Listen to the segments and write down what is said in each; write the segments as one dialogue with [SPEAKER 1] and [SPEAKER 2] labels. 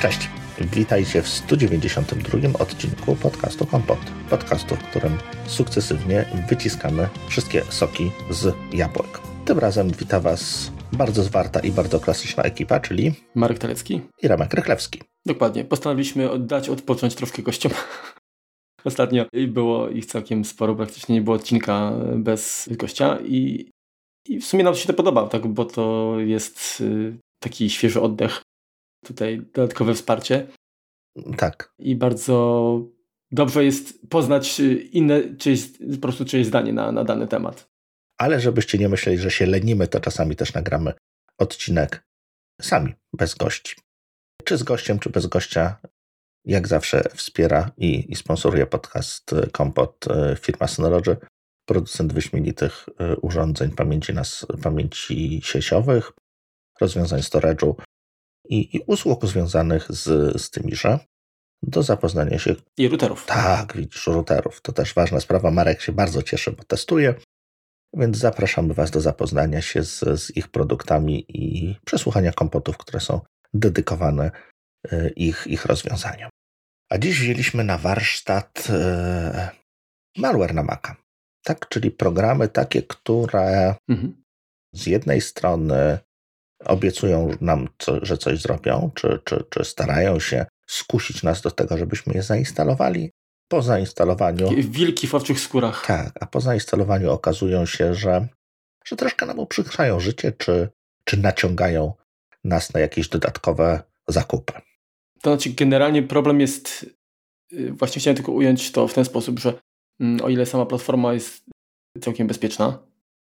[SPEAKER 1] Cześć, witajcie w 192 odcinku podcastu Kompot. Podcastu, w którym sukcesywnie wyciskamy wszystkie soki z jabłek. Tym razem wita Was bardzo zwarta i bardzo klasyczna ekipa, czyli
[SPEAKER 2] Marek Telecki
[SPEAKER 1] i Remek Rychlewski.
[SPEAKER 2] Dokładnie. Postanowiliśmy oddać odpocząć troszkę gościom. Ostatnio było ich całkiem sporo, praktycznie nie było odcinka bez gościa i, i w sumie nam się to podoba, tak, bo to jest y, taki świeży oddech, tutaj dodatkowe wsparcie.
[SPEAKER 1] Tak.
[SPEAKER 2] I bardzo dobrze jest poznać y, inne, czyjeś, po prostu czyjeś zdanie na, na dany temat.
[SPEAKER 1] Ale żebyście nie myśleli, że się lenimy, to czasami też nagramy odcinek sami, bez gości. Czy z gościem, czy bez gościa, jak zawsze wspiera i, i sponsoruje podcast Kompot e, firma Synology, producent wyśmienitych e, urządzeń pamięci, nas, pamięci sieciowych, rozwiązań storage'u i, i usług związanych z, z tymiże do zapoznania się.
[SPEAKER 2] I routerów.
[SPEAKER 1] Tak, widzisz, routerów. To też ważna sprawa. Marek się bardzo cieszy, bo testuje. Więc zapraszamy Was do zapoznania się z, z ich produktami i przesłuchania kompotów, które są dedykowane e, ich, ich rozwiązaniom. A dziś wzięliśmy na warsztat e, malware na Maca. Tak, czyli programy takie, które mhm. z jednej strony obiecują nam, co, że coś zrobią, czy, czy, czy starają się skusić nas do tego, żebyśmy je zainstalowali. Po zainstalowaniu.
[SPEAKER 2] Wilki w owczych skórach.
[SPEAKER 1] Tak, a po zainstalowaniu okazują się, że, że troszkę nam uprzykrzają życie, czy, czy naciągają nas na jakieś dodatkowe zakupy.
[SPEAKER 2] To znaczy, generalnie problem jest, y, właśnie chciałem tylko ująć to w ten sposób, że mm, o ile sama platforma jest całkiem bezpieczna,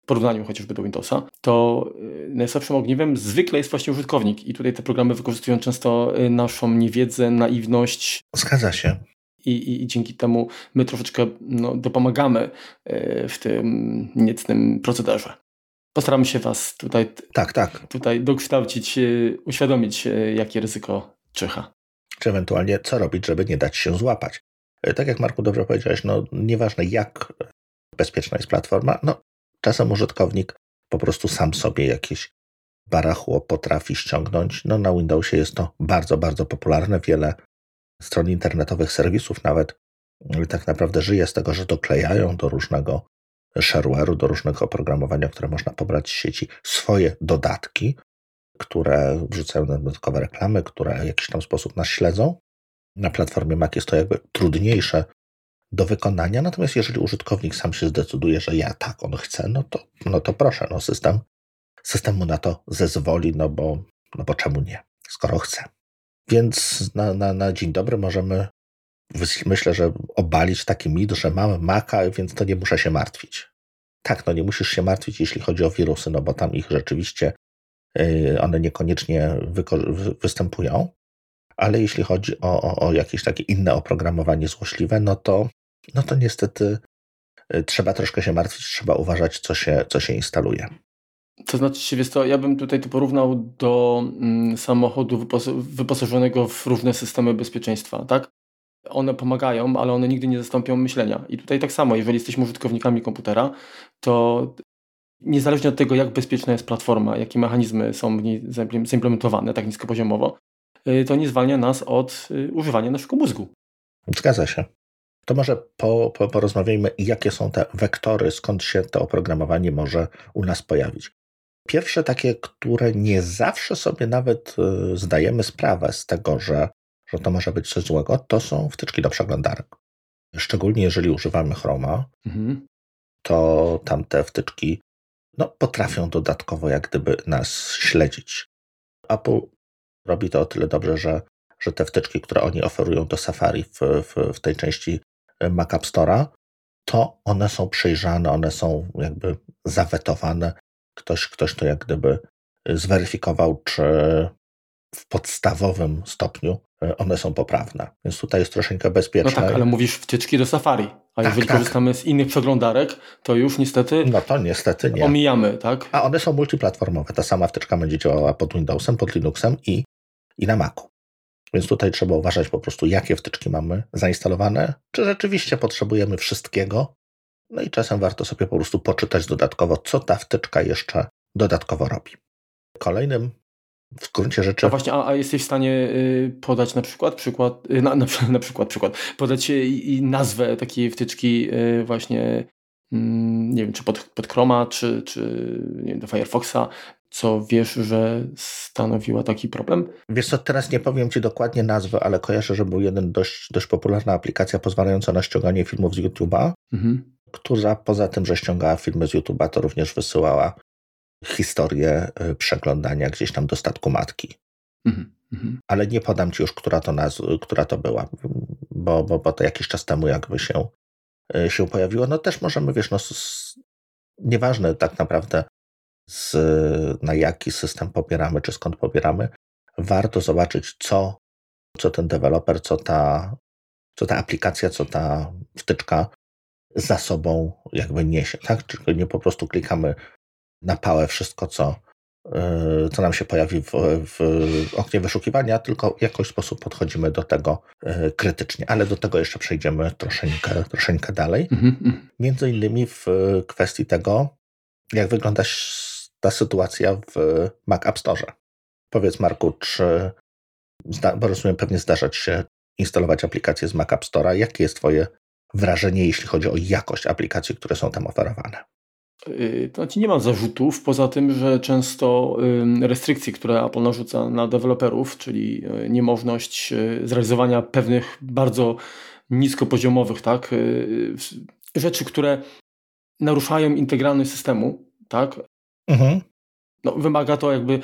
[SPEAKER 2] porównaniu chociażby do Windowsa, to y, najsłabszym ogniwem zwykle jest właśnie użytkownik i tutaj te programy wykorzystują często y, naszą niewiedzę, naiwność.
[SPEAKER 1] Zgadza się.
[SPEAKER 2] I, i, i dzięki temu my troszeczkę no, dopomagamy w tym niecnym procederze. Postaramy się Was tutaj,
[SPEAKER 1] tak, tak.
[SPEAKER 2] tutaj dokształcić, uświadomić, jakie ryzyko czyha
[SPEAKER 1] czy ewentualnie co robić, żeby nie dać się złapać. Tak jak Marku dobrze powiedziałeś, no nieważne jak bezpieczna jest platforma, no czasem użytkownik po prostu sam sobie jakieś barachło potrafi ściągnąć. No na Windowsie jest to bardzo, bardzo popularne. Wiele stron internetowych, serwisów nawet tak naprawdę żyje z tego, że doklejają do różnego shareware'u, do różnego oprogramowania, które można pobrać z sieci, swoje dodatki, które wrzucają dodatkowe reklamy, które w jakiś tam sposób nas śledzą. Na platformie Mac jest to jakby trudniejsze do wykonania, natomiast jeżeli użytkownik sam się zdecyduje, że ja tak, on chce, no to, no to proszę, no system, system mu na to zezwoli, no bo, no bo czemu nie, skoro chce. Więc na, na, na dzień dobry możemy, myślę, że obalić taki mit, że mamy Maca, więc to nie muszę się martwić. Tak, no nie musisz się martwić, jeśli chodzi o wirusy, no bo tam ich rzeczywiście Y, one niekoniecznie występują, ale jeśli chodzi o, o, o, jakieś takie inne oprogramowanie złośliwe, no to, no to niestety y, trzeba troszkę się martwić, trzeba uważać, co się, co się instaluje.
[SPEAKER 2] To znaczy, wiesz co, ja bym tutaj to porównał do mm, samochodu wyposażonego w różne systemy bezpieczeństwa, tak? One pomagają, ale one nigdy nie zastąpią myślenia. I tutaj tak samo, jeżeli jesteśmy użytkownikami komputera, to niezależnie od tego, jak bezpieczna jest platforma, jakie mechanizmy są w niej zaimplementowane tak niskopoziomowo, y, to nie zwalnia nas od y, używania naszego mózgu.
[SPEAKER 1] Zgadza się. To może po, po, porozmawiajmy, jakie są te wektory, skąd się to oprogramowanie może u nas pojawić. Pierwsze takie, które nie zawsze sobie nawet y, zdajemy sprawę z tego, że, że to może być coś złego, to są wtyczki do przeglądarek. Szczególnie jeżeli używamy Chroma, mhm. to tam te wtyczki no, potrafią dodatkowo jak gdyby nas śledzić. Apple robi to o tyle dobrze, że, że te wtyczki, które oni oferują do Safari w, w, w tej części Mac App Store'a, to one są przejrzane, one są jakby zawetowane. Ktoś, ktoś to jak gdyby zweryfikował, czy w podstawowym stopniu e, one są poprawne. Więc tutaj jest troszeczkę bezpieczne.
[SPEAKER 2] No tak, ale mówisz wtyczki do Safari. A tak, jeżeli tak. korzystamy z innych przeglądarek, to już niestety.
[SPEAKER 1] No to niestety nie.
[SPEAKER 2] Omijamy, tak?
[SPEAKER 1] A one są multiplatformowe. Ta sama wtyczka będzie działała pod Windowsem, pod Linuxem i, i na Macu. Więc tutaj trzeba uważać po prostu, jakie wtyczki mamy zainstalowane, czy rzeczywiście potrzebujemy wszystkiego. No i czasem warto sobie po prostu poczytać dodatkowo, co ta wtyczka jeszcze dodatkowo robi. Kolejnym w gruncie rzeczy...
[SPEAKER 2] A właśnie, a, a jesteś w stanie y, podać na przykład, przykład y, na, na, na przykład, przykład, podać i, i nazwę takiej wtyczki y, właśnie, mm, nie wiem, czy pod, pod Chroma, czy, czy nie wiem, do Firefoxa, co wiesz, że stanowiła taki problem?
[SPEAKER 1] Wiesz co, teraz nie powiem Ci dokładnie nazwy, ale kojarzę, że był jeden dość, dość popularna aplikacja pozwalająca na ściąganie filmów z YouTube'a, mhm. która poza tym, że ściągała filmy z YouTube'a, to również wysyłała historię y, przeglądania gdzieś tam do statku matki. Mhm. Mhm. Ale nie podam Ci już, która to, nazw- która to była, bo, bo, bo to jakiś czas temu jakby się, y, się pojawiło. No też możemy, wiesz, no nieważne tak naprawdę z, na jaki system pobieramy, czy skąd pobieramy, warto zobaczyć, co, co ten deweloper, co ta, co ta aplikacja, co ta wtyczka za sobą jakby niesie, tak? Czyli nie po prostu klikamy na pałę wszystko, co, yy, co nam się pojawi w, w oknie wyszukiwania, tylko w jakiś sposób podchodzimy do tego yy, krytycznie, ale do tego jeszcze przejdziemy troszeczkę, troszeczkę dalej. Mhm, mhm. Między innymi w kwestii tego, jak wygląda ta sytuacja w Mac App Store. Powiedz Marku, czy, bo rozumiem, pewnie zdarzać się instalować aplikacje z Mac App Store'a. Jakie jest Twoje wrażenie, jeśli chodzi o jakość aplikacji, które są tam oferowane?
[SPEAKER 2] Y, to znaczy nie mam zarzutów, poza tym, że często restrykcje, które Apple narzuca na deweloperów, czyli y, niemożność y, zrealizowania pewnych bardzo niskopoziomowych tak, rzeczy, które naruszają integralność systemu, tak, mhm. no, wymaga to jakby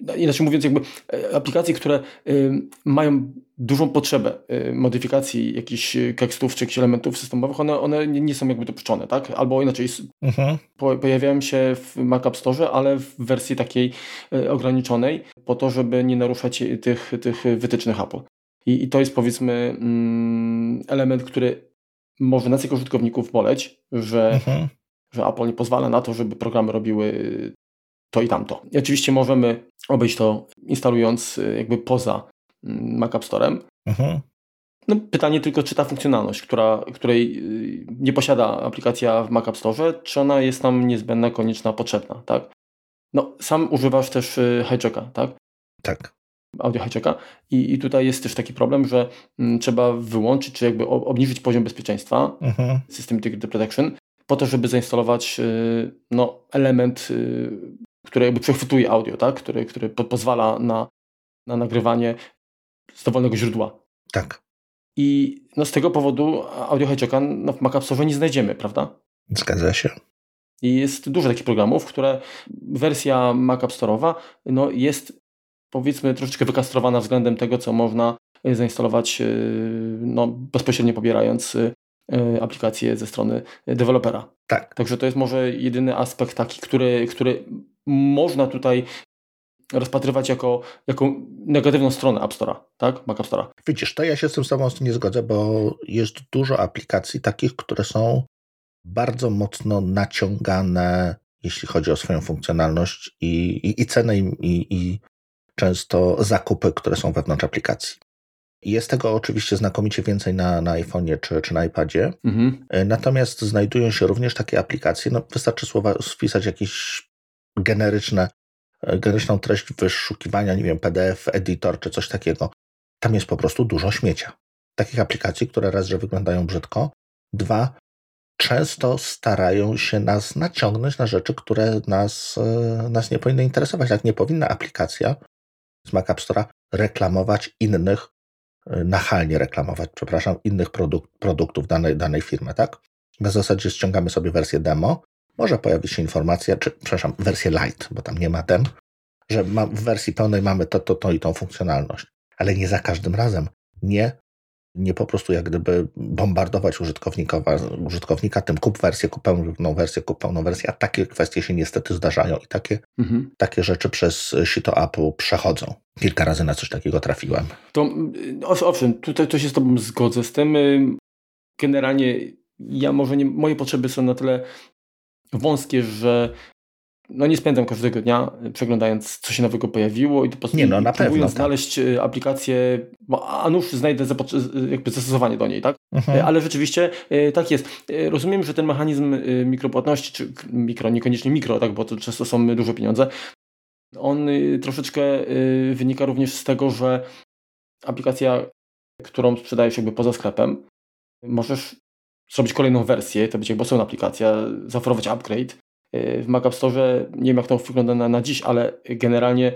[SPEAKER 2] no, inaczej mówiąc, jakby e, aplikacje, które y, mają dużą potrzebę y, modyfikacji jakichś tekstów czy jakichś elementów systemowych, one, one nie, są jakby dopuszczone, tak? Albo inaczej mhm. po, pojawiają się w Mac App Store, ale w wersji takiej y, ograniczonej, po to, żeby nie naruszać tych, tych wytycznych Apple. I, i to jest powiedzmy mm, element, który może nas jako użytkowników boleć, że, mhm. Że Apple nie pozwala na to, żeby programy robiły to i tamto. I oczywiście możemy obejść to instalując y, jakby poza mm, Mac App Store'em. Mhm. No, pytanie tylko, czy ta funkcjonalność, która, której y, nie posiada aplikacja w Mac App Store, czy ona jest nam niezbędna, konieczna, potrzebna, tak? No, sam używasz też y, hijacka, tak?
[SPEAKER 1] Tak.
[SPEAKER 2] Audio hijacka I, i tutaj jest też taki problem, że m, trzeba wyłączyć, czy jakby obniżyć poziom bezpieczeństwa mhm. System Integrity Protection, po to, żeby zainstalować y, no, element y, które jakby przechwytuje audio, tak? który, który po pozwala na, na nagrywanie z dowolnego źródła.
[SPEAKER 1] Tak.
[SPEAKER 2] I no, z tego powodu audio hijacka no, w Mac App Store nie znajdziemy, prawda?
[SPEAKER 1] Zgadza się.
[SPEAKER 2] I jest dużo takich programów, które wersja Mac App Store'owa no, jest powiedzmy troszeczkę wykastrowana względem tego, co można zainstalować y, no, bezpośrednio pobierając y, aplikację ze strony dewelopera.
[SPEAKER 1] Tak.
[SPEAKER 2] Także to jest może jedyny aspekt taki, który, który można tutaj rozpatrywać jako, jako negatywną stronę App Store'a, tak? Mac App Store'a.
[SPEAKER 1] Widzisz, to ja się z tym samą nie zgodzę, bo jest dużo aplikacji takich, które są bardzo mocno naciągane, jeśli chodzi o swoją funkcjonalność i, i, i cenę i, i często zakupy, które są wewnątrz aplikacji. Jest tego oczywiście znakomicie więcej na, na iPhone'ie czy, czy na iPadzie. Mhm. Natomiast znajdują się również takie aplikacje, no wystarczy słowa wpisać jakieś generyczne, e, generyczną treść wyszukiwania, nie wiem, PDF, editor czy coś takiego. Tam jest po prostu dużo śmiecia. Takich aplikacji, które raz, że wyglądają brzydko, dwa, często starają się nas naciągnąć na rzeczy, które nas, e, nas nie powinny interesować. Tak nie powinna aplikacja z Mac App Store'a reklamować innych, e, nachalnie reklamować, przepraszam, innych produk produktów danej, danej firmy, tak? Na zasadzie ściągamy sobie wersję demo, może pojawić się informacja, czy, przepraszam, wersję light, bo tam nie ma dem, że ma, w wersji pełnej mamy to, to, to i tą funkcjonalność. Ale nie za każdym razem. Nie, nie po prostu jak gdyby bombardować użytkownika, użytkownika tym kup wersję, kup pełną wersję, kup pełną wersję, a takie kwestie się niestety zdarzają i takie, mhm. takie rzeczy przez sito Apple przechodzą. Kilka razy na coś takiego trafiłem.
[SPEAKER 2] To owszem, tutaj to się z Tobą zgodzę z tym. Generalnie ja może nie, moje potrzeby są na tyle wąskie, że no nie spędzam każdego dnia e, przeglądając, co się nowego pojawiło i to po prostu
[SPEAKER 1] nie, no, na próbując
[SPEAKER 2] pewno, tak. znaleźć tak. aplikację, bo, a nuż znajdę jakby zastosowanie do niej, tak? Mhm. Ale rzeczywiście tak jest. Rozumiem, że ten mechanizm mikropłatności, czy mikro, niekoniecznie mikro, tak, bo to często są duże pieniądze, On y, troszeczkę y, wynika również z tego, że aplikacja, którą sprzedajesz jakby poza sklepem, możesz zrobić kolejną wersję, to będzie jakby osobna aplikacja, zaoferować upgrade. Y, w Mac Store, nie wiem jak to wygląda na, na dziś, ale generalnie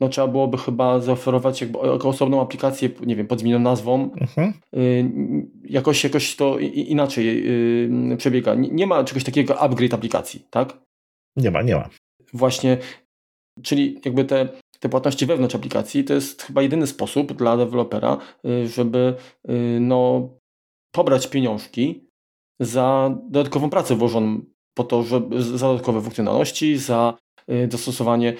[SPEAKER 2] no trzeba byłoby chyba zaoferować jakby osobną aplikację, nie wiem, pod zmienioną nazwą. Mhm. Jakoś, jakoś to inaczej przebiega. Nie ma czegoś takiego upgrade aplikacji, tak?
[SPEAKER 1] Nie ma, nie ma.
[SPEAKER 2] Właśnie Czyli jakby te, te płatności wewnątrz aplikacji to jest chyba jedyny sposób dla dewelopera, y, żeby y, no, pobrać pieniążki za dodatkową pracę włożoną po to, żeby za dodatkowe funkcjonalności, za y, dostosowanie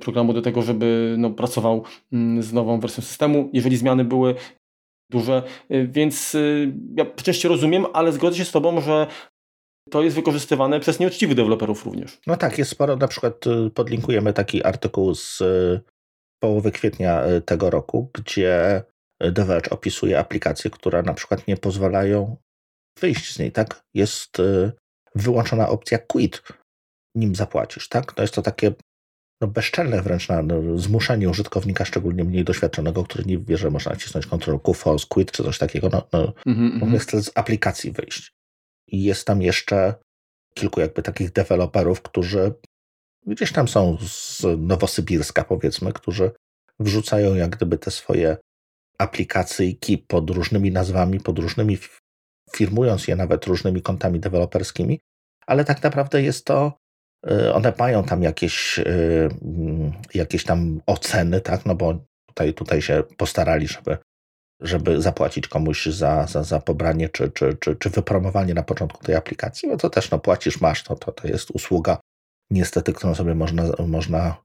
[SPEAKER 2] programu do tego, żeby no, pracował mm, z nową wersją systemu, jeżeli zmiany były duże. Więc ja częściej rozumiem, ale zgodzę się z Tobą, że to jest wykorzystywane przez nieuczciwych deweloperów również.
[SPEAKER 1] No tak, jest sporo, na przykład y, podlinkujemy taki artykuł z y, połowy kwietnia y, tego roku, gdzie Developers opisuje aplikacje, które na przykład nie pozwalają wyjść z niej, tak? Jest wyłączona opcja quit, nim zapłacisz, tak? To jest to takie no, bezczelne wręcz na no, zmuszenie użytkownika, szczególnie mniej doświadczonego, który nie wie, że można nacisnąć Ctrl Q, false quit czy coś takiego, no, no mm -hmm. chce z aplikacji wyjść. I jest tam jeszcze kilku jakby takich deweloperów, którzy gdzieś tam są z Nowosybirska powiedzmy, którzy wrzucają jak gdyby te swoje aplikacyjki pod różnymi nazwami, pod różnymi, firmując je nawet różnymi kontami deweloperskimi, ale tak naprawdę jest to, y, one mają tam jakieś, y, mm, jakieś tam oceny, tak, no bo tutaj, tutaj się postarali, żeby żeby zapłacić komuś za, za, za pobranie czy, czy, czy, czy wypromowanie na początku tej aplikacji, no to też no, płacisz, masz, to, to, to jest usługa niestety, którą sobie można, można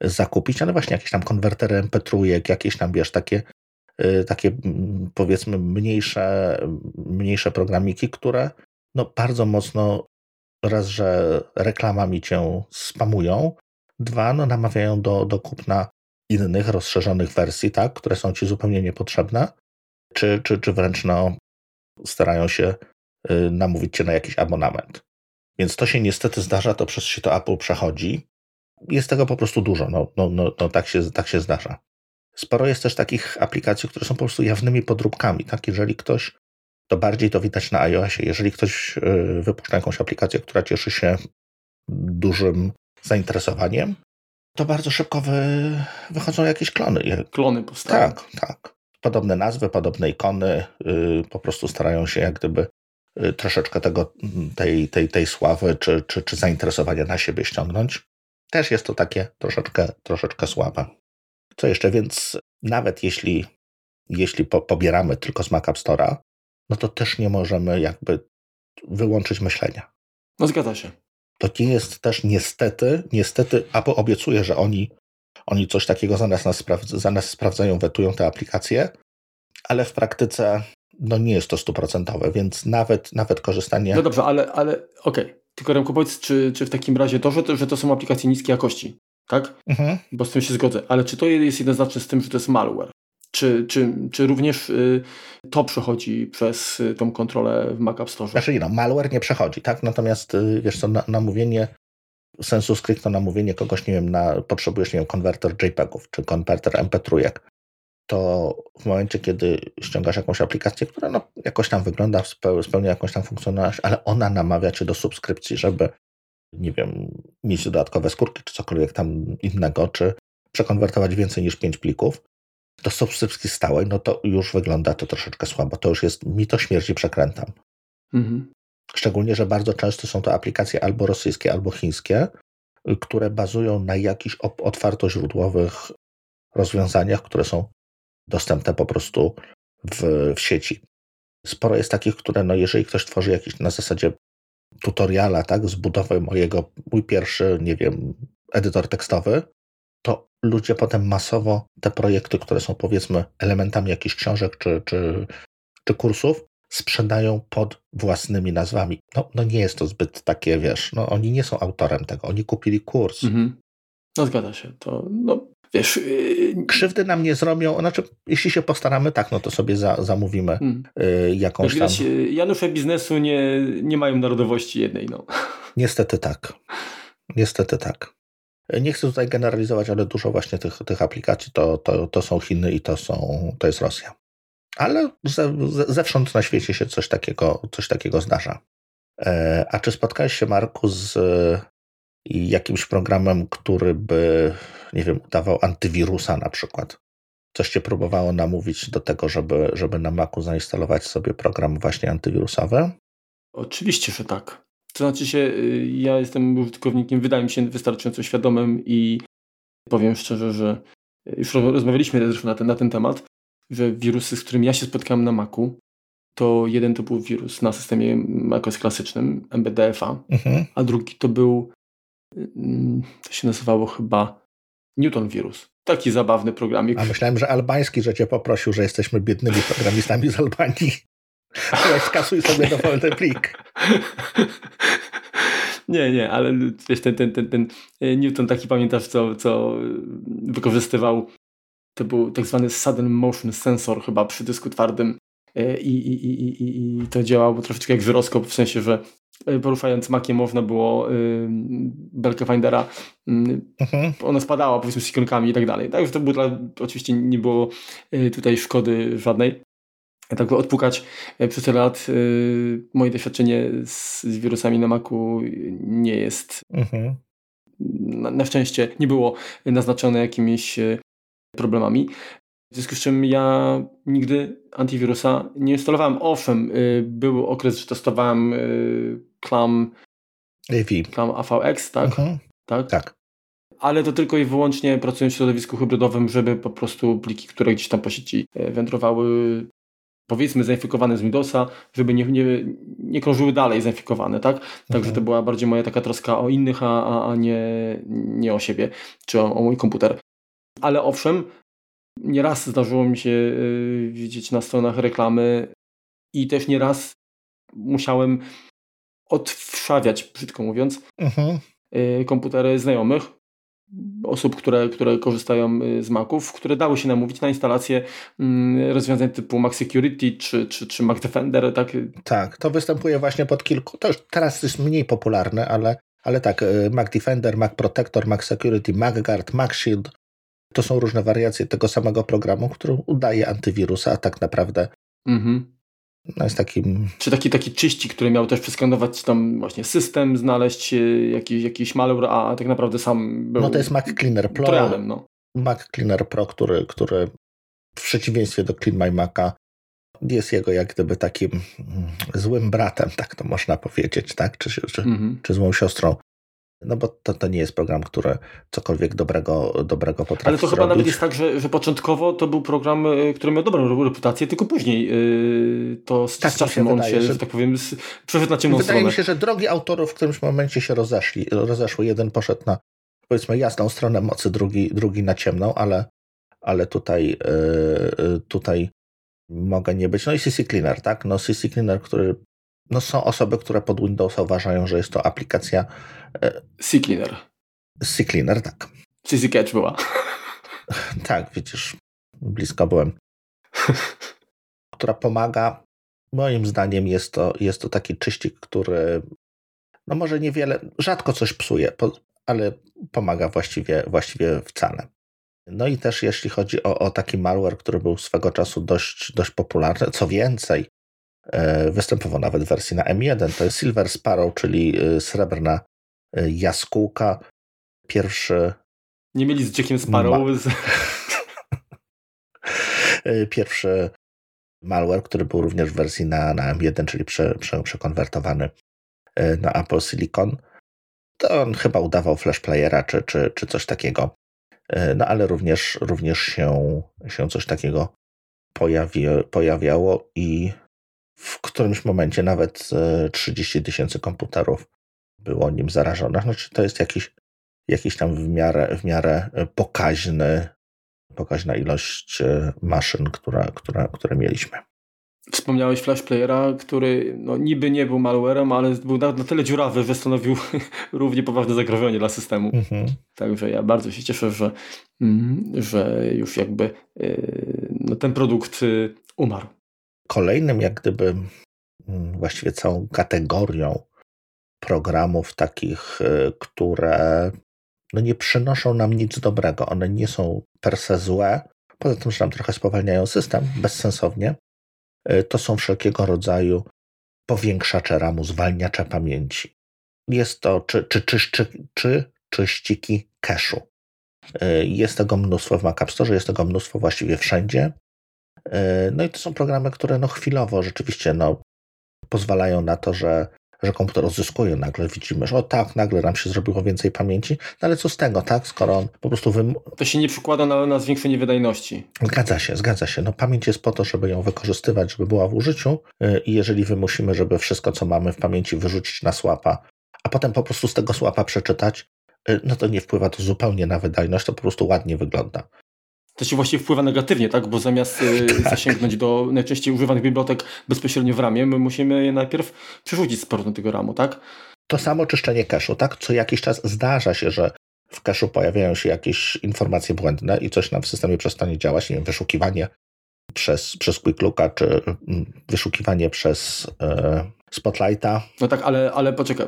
[SPEAKER 1] zakupić, ale właśnie jakieś tam konwertery MP3, jakieś tam, wiesz, takie, takie mm, powiedzmy mniejsze, mniejsze programiki, które no bardzo mocno raz, że reklamami cię spamują, dwa, no namawiają do, do kupna innych, rozszerzonych wersji, tak, które są ci zupełnie niepotrzebne, czy, czy, czy wręcz no, starają się y, namówić cię na jakiś abonament. Więc to się niestety zdarza, to przez się to Apple przechodzi. Jest tego po prostu dużo, no, no, no, no tak, się, tak się zdarza. Sporo jest też takich aplikacji, które są po prostu jawnymi podróbkami. Tak? Jeżeli ktoś, to bardziej to widać na iOSie, jeżeli ktoś y, wypuszcza jakąś aplikację, która cieszy się dużym zainteresowaniem, to bardzo szybko wy, wychodzą jakieś klony.
[SPEAKER 2] Klony powstają.
[SPEAKER 1] Tak, tak. Podobne nazwy, podobne ikony, yy, po prostu starają się jak gdyby yy, troszeczkę tego, tej, tej, tej sławy czy, czy, czy zainteresowania na siebie ściągnąć. Też jest to takie troszeczkę, troszeczkę słabe. Co jeszcze, więc nawet jeśli, jeśli po, pobieramy tylko z Mac App Store'a, no to też nie możemy jakby wyłączyć myślenia.
[SPEAKER 2] No zgadza się
[SPEAKER 1] to nie jest też niestety, niestety Apple obiecuje, że oni, oni coś takiego za nas, nas za nas sprawdzają, wetują te aplikacje, ale w praktyce no nie jest to stuprocentowe, więc nawet, nawet korzystanie...
[SPEAKER 2] No dobrze, ale, ale okej. Okay. Tylko Remku powiedz, czy, czy w takim razie to że, to, że to są aplikacje niskiej jakości, tak? Mhm. Bo z tym się zgodzę. Ale czy to jest jednoznaczne z tym, że to jest malware? Czy, czy, czy również y, to przechodzi przez y, tą kontrolę w Mac App Store?
[SPEAKER 1] Znaczy, no, malware nie przechodzi, tak? Natomiast, y, wiesz co, na, namówienie, sensu stricto namówienie kogoś, nie wiem, na, potrzebujesz, nie wiem, konwerter JPEGów, czy konwerter MP3, to w momencie, kiedy ściągasz jakąś aplikację, która no, jakoś tam wygląda, spełnia jakąś tam funkcjonalność, ale ona namawia cię do subskrypcji, żeby, nie wiem, mieć dodatkowe skórki, czy cokolwiek tam innego, czy przekonwertować więcej niż 5 plików, do subskrypcji stałej, no to już wygląda to troszeczkę słabo. To już jest mi to śmierci przekrętam. Mhm. Szczególnie, że bardzo często są to aplikacje albo rosyjskie, albo chińskie, które bazują na jakichś otwartoźródłowych rozwiązaniach, które są dostępne po prostu w, w sieci. Sporo jest takich, które, no jeżeli ktoś tworzy jakiś na zasadzie tutoriala, tak, z budowy mojego, mój pierwszy, nie wiem, edytor tekstowy, to ludzie potem masowo te projekty, które są powiedzmy elementami jakichś książek czy, czy, czy kursów, sprzedają pod własnymi nazwami. No, no nie jest to zbyt takie, wiesz, no oni nie są autorem tego, oni kupili kurs. Mhm.
[SPEAKER 2] No zgadza się, to no wiesz... Yy...
[SPEAKER 1] Krzywdy nam nie zrobią, znaczy jeśli się postaramy, tak, no to sobie za, zamówimy hmm. yy, jakąś
[SPEAKER 2] tam... Janusze biznesu nie, nie mają narodowości jednej, no.
[SPEAKER 1] Niestety tak. Niestety tak. Nie chcę tutaj generalizować, ale dużo właśnie tych, tych aplikacji to, to, to są Chiny i to, są, to jest Rosja. Ale ze, zewsząd na świecie się coś takiego, coś takiego zdarza. E, a czy spotkałeś się, Marku, z jakimś programem, który by, nie wiem, udawał antywirusa na przykład? Coś cię próbowało namówić do tego, żeby, żeby na Macu zainstalować sobie program właśnie antywirusowy?
[SPEAKER 2] Oczywiście, że tak. To znaczy się, y, ja jestem użytkownikiem, wydaje mi się, wystarczająco świadomym i powiem szczerze, że już rozmawialiśmy zresztą na ten, na ten temat, że wirusy, z którymi ja się spotkałem na Macu, to jeden to był wirus na systemie macOS klasycznym, MBDFA, mhm. a drugi to był, to się nazywało chyba Newton Wirus. Taki zabawny programik.
[SPEAKER 1] A myślałem, że albański, że cię poprosił, że jesteśmy biednymi programistami z Albanii. Ale skasuj sobie dowolny plik.
[SPEAKER 2] Nie, nie, ale wiesz, ten, ten, ten, ten Newton taki pamiętasz, co, co wykorzystywał to był tak zwany sudden motion sensor chyba przy dysku twardym e, i, i, i, i, i to działało troszeczkę jak żyroskop, w sensie, że e, poruszając makiem można było y, belkę Findera, y, mhm. ona spadała powiedzmy z ikonkami i tak dalej. Tak, że to było dla, oczywiście nie było y, tutaj szkody żadnej. Tak by odpukać przez tyle lat moje doświadczenie z, z wirusami na Macu nie jest mhm. na, na, szczęście nie było naznaczone jakimiś problemami. W związku z czym ja nigdy antywirusa nie instalowałem. Owszem, y, był okres, że testowałem y, Clam,
[SPEAKER 1] AV.
[SPEAKER 2] Clam AVX, tak? Mhm.
[SPEAKER 1] tak? Tak.
[SPEAKER 2] Ale to tylko i wyłącznie pracując w środowisku hybrydowym, żeby po prostu pliki, które gdzieś tam po sieci e, wędrowały, powiedzmy zainfikowane z Windowsa, żeby nie, nie, nie krążyły dalej zainfikowane, tak? Także mhm. to była bardziej moja taka troska o innych, a, a, a nie, nie o siebie, czy o, o mój komputer. Ale owszem, nieraz zdarzyło mi się y, widzieć na stronach reklamy i też nieraz musiałem odwszawiać, brzydko mówiąc, mhm. Y, komputery znajomych, osób, które, które korzystają y, z Maców, które dały się namówić na instalację mm, rozwiązań typu Mac Security czy, czy, czy Mac Defender. Tak?
[SPEAKER 1] tak, to występuje właśnie pod kilku, to już teraz jest mniej popularne, ale, ale tak, Mac Defender, Mac Protector, Mac Security, Mac Guard, Mac Shield, to są różne wariacje tego samego programu, który udaje antywirusa, a tak naprawdę mhm. no jest takim...
[SPEAKER 2] Czy taki, taki czyścik, który miał też przeskanować tam właśnie system, znaleźć jakiś, jakiś malware, a tak naprawdę sam był...
[SPEAKER 1] No to jest Mac Cleaner Pro.
[SPEAKER 2] Trialem, no.
[SPEAKER 1] Mac Cleaner Pro, który, który w przeciwieństwie do Clean My Maca jest jego jak gdyby takim mm, złym bratem, tak to można powiedzieć, tak? Czy, czy, mhm. czy złą siostrą. No bo to, to nie jest program, który cokolwiek dobrego, dobrego potrafi
[SPEAKER 2] Ale to chyba nawet jest tak, że, że początkowo to był program, y, który miał dobrą reputację, tylko później yy, to z, tak, z czasem on wydaje, się, że tak powiem, przeszedł na ciemną
[SPEAKER 1] wydaje
[SPEAKER 2] stronę.
[SPEAKER 1] Wydaje mi się, że drogi autorów w którymś momencie się rozeszli, rozeszły. Jeden poszedł na powiedzmy jasną stronę mocy, drugi, drugi na ciemną, ale, ale tutaj, yy, tutaj mogę nie być. No i CC Cleaner, tak? No CC Cleaner, który no są osoby, które pod Windowsa uważają, że jest to aplikacja.
[SPEAKER 2] E, CCleaner.
[SPEAKER 1] CCleaner, tak.
[SPEAKER 2] CC Catch była.
[SPEAKER 1] tak, widzisz, blisko byłem. która pomaga. Moim zdaniem jest to, jest to taki czyścik, który no może niewiele, rzadko coś psuje, ale pomaga właściwie, właściwie wcale. No i też jeśli chodzi o, o taki malware, który był swego czasu dość, dość popularny, co więcej, występował nawet w wersji na M1. To jest Silver Sparrow, czyli e, srebrna e, jaskółka. Pierwszy.
[SPEAKER 2] Nie mieli z Jackiem Sparrow. Ma...
[SPEAKER 1] Pierwszy malware, który był również w wersji na, na M1, czyli prze, prze, przekonwertowany na Apple Silicon. To on chyba udawał flash playera czy, czy, czy coś takiego. No ale również, również się, się coś takiego pojawi, pojawiało i w którymś momencie nawet 30 e, tysięcy komputerów było nim zarażonych. Znaczy to jest jakiś, jakiś tam w miarę, w miarę e, pokaźny, pokaźna ilość e, maszyn, która, która, które mieliśmy.
[SPEAKER 2] Wspomniałeś Flash Playera, który no, niby nie był malwarem, ale był na, na tyle dziurawy, że stanowił równie poważne zagrożenie dla systemu. Mhm. Także ja bardzo się cieszę, że, mm, że już jakby no, ten produkt umarł
[SPEAKER 1] kolejnym, jak gdyby mm, właściwie całą kategorią programów takich, y, które no nie przynoszą nam nic dobrego. One nie są per se złe, poza tym, że nam trochę spowalniają system bezsensownie. Y, to są wszelkiego rodzaju powiększacze RAMu, zwalniacze pamięci. Jest to czy, czy, czy, czy, czy czyściki cache'u. Y, jest tego mnóstwo w Mac App Store, jest tego mnóstwo właściwie wszędzie. Y, no i to są programy, które no chwilowo rzeczywiście no, pozwalają na to, że że komputer odzyskuje, nagle widzimy, że o tak, nagle nam się zrobiło więcej pamięci, no ale co z tego, tak, skoro on po prostu... Wym...
[SPEAKER 2] To się nie przykłada na, na zwiększenie wydajności.
[SPEAKER 1] Zgadza się, zgadza się. No pamięć jest po to, żeby ją wykorzystywać, żeby była w użyciu y, i jeżeli wymusimy, żeby wszystko, co mamy w pamięci wyrzucić na słapa, a potem po prostu z tego słapa przeczytać, y, no to nie wpływa to zupełnie na wydajność, to po prostu ładnie wygląda
[SPEAKER 2] to się właściwie wpływa negatywnie, tak? Bo zamiast tak. zasięgnąć do najczęściej używanych bibliotek bezpośrednio w ramie, my musimy je najpierw przerzucić z powrotem tego ramu, tak?
[SPEAKER 1] To samo czyszczenie cache'u, tak? Co jakiś czas zdarza się, że w cache'u pojawiają się jakieś informacje błędne i coś nam w systemie przestanie działać, nie wiem, wyszukiwanie przez, przez Quick Looka, czy mm, wyszukiwanie przez e, Spotlighta.
[SPEAKER 2] No tak, ale, ale poczekaj,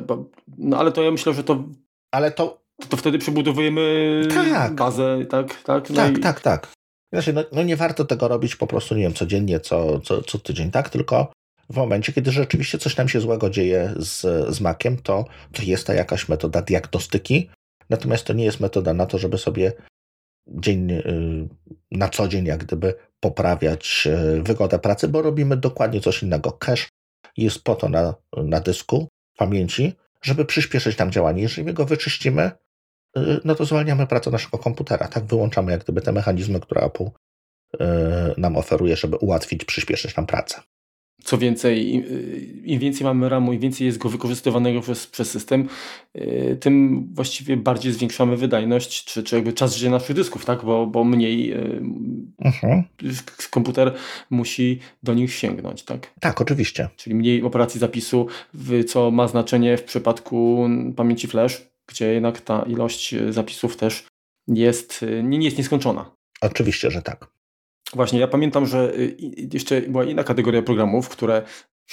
[SPEAKER 2] no ale to ja myślę, że to...
[SPEAKER 1] Ale to
[SPEAKER 2] to wtedy przebudowujemy tak. bazę, tak? Tak,
[SPEAKER 1] no tak, i... tak, tak. Znaczy, no, no, nie warto tego robić po prostu, nie wiem, codziennie, co, co, co tydzień, tak? Tylko w momencie, kiedy rzeczywiście coś nam się złego dzieje z, z Maciem, to, to jest ta jakaś metoda diagnostyki, natomiast to nie jest metoda na to, żeby sobie dzień y, na co dzień jak gdyby poprawiać y, wygodę pracy, bo robimy dokładnie coś innego. Cache jest po to na, na dysku pamięci, żeby przyspieszyć nam działanie. Jeżeli my go wyczyścimy, no to zwalniamy pracę naszego komputera, tak? Wyłączamy jak gdyby te mechanizmy, które Apple y, nam oferuje, żeby ułatwić, przyspieszyć nam pracę.
[SPEAKER 2] Co więcej, im więcej mamy RAMu, im więcej jest go wykorzystywanego przez, przez system, y, tym właściwie bardziej zwiększamy wydajność, czy, czy jakby czas życia naszych dysków, tak? bo, bo mniej uh-huh. komputer musi do nich sięgnąć. Tak?
[SPEAKER 1] tak, oczywiście.
[SPEAKER 2] Czyli mniej operacji zapisu, co ma znaczenie w przypadku pamięci flash, gdzie jednak ta ilość e, zapisów też jest, e, nie jest nieskończona.
[SPEAKER 1] Oczywiście, że tak.
[SPEAKER 2] Właśnie, ja pamiętam, że e, jeszcze była inna kategoria programów, które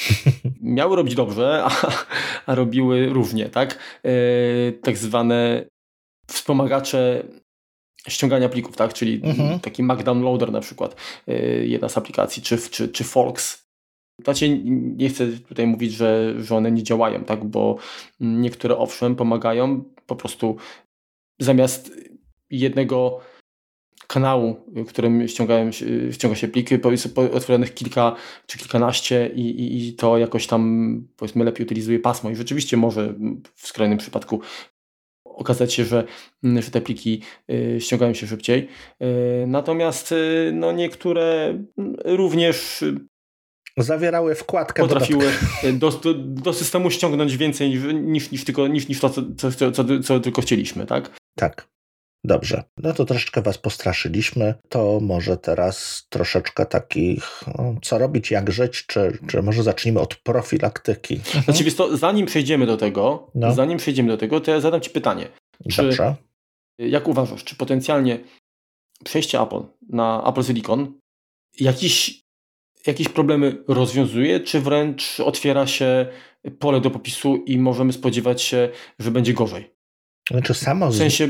[SPEAKER 2] miały robić dobrze, a, a robiły różnie, tak? tak zwane wspomagacze ściągania plików, tak? Czyli mhm. taki Mac Downloader na przykład, jedna z aplikacji, czy, czy, czy Folks, znaczy, nie chcę tutaj mówić, że, że one nie działają, tak, bo niektóre owszem pomagają, po prostu zamiast jednego kanału, którym ściągałem, ściąga się pliki, otworzonych kilka czy kilkanaście i, i, i, to jakoś tam powiedzmy lepiej utylizuje pasmo. I rzeczywiście może w skrajnym przypadku okazać się, że, że te pliki y, ściągają się szybciej. Y, natomiast y, no, niektóre również
[SPEAKER 1] zawierały wkładkę.
[SPEAKER 2] Potrafiły do, do, do, systemu ściągnąć więcej niż, niż, tylko, niż, niż to, co, co, co, co tylko chcieliśmy, tak?
[SPEAKER 1] Tak. Dobrze, no to troszeczkę Was postraszyliśmy. To może teraz troszeczkę takich, no, co robić, jak żyć, czy, czy może zacznijmy od profilaktyki.
[SPEAKER 2] Mhm. Znaczy, wiesz to, zanim przejdziemy do tego, no. zanim przejdziemy do tego, to ja zadam Ci pytanie.
[SPEAKER 1] Czy, Dobrze.
[SPEAKER 2] Jak uważasz, czy potencjalnie przejście Apple na Apple Silicon jakiś jakieś problemy rozwiązuje, czy wręcz otwiera się pole do popisu i możemy spodziewać się, że będzie gorzej?
[SPEAKER 1] Znaczy samo...
[SPEAKER 2] W sensie,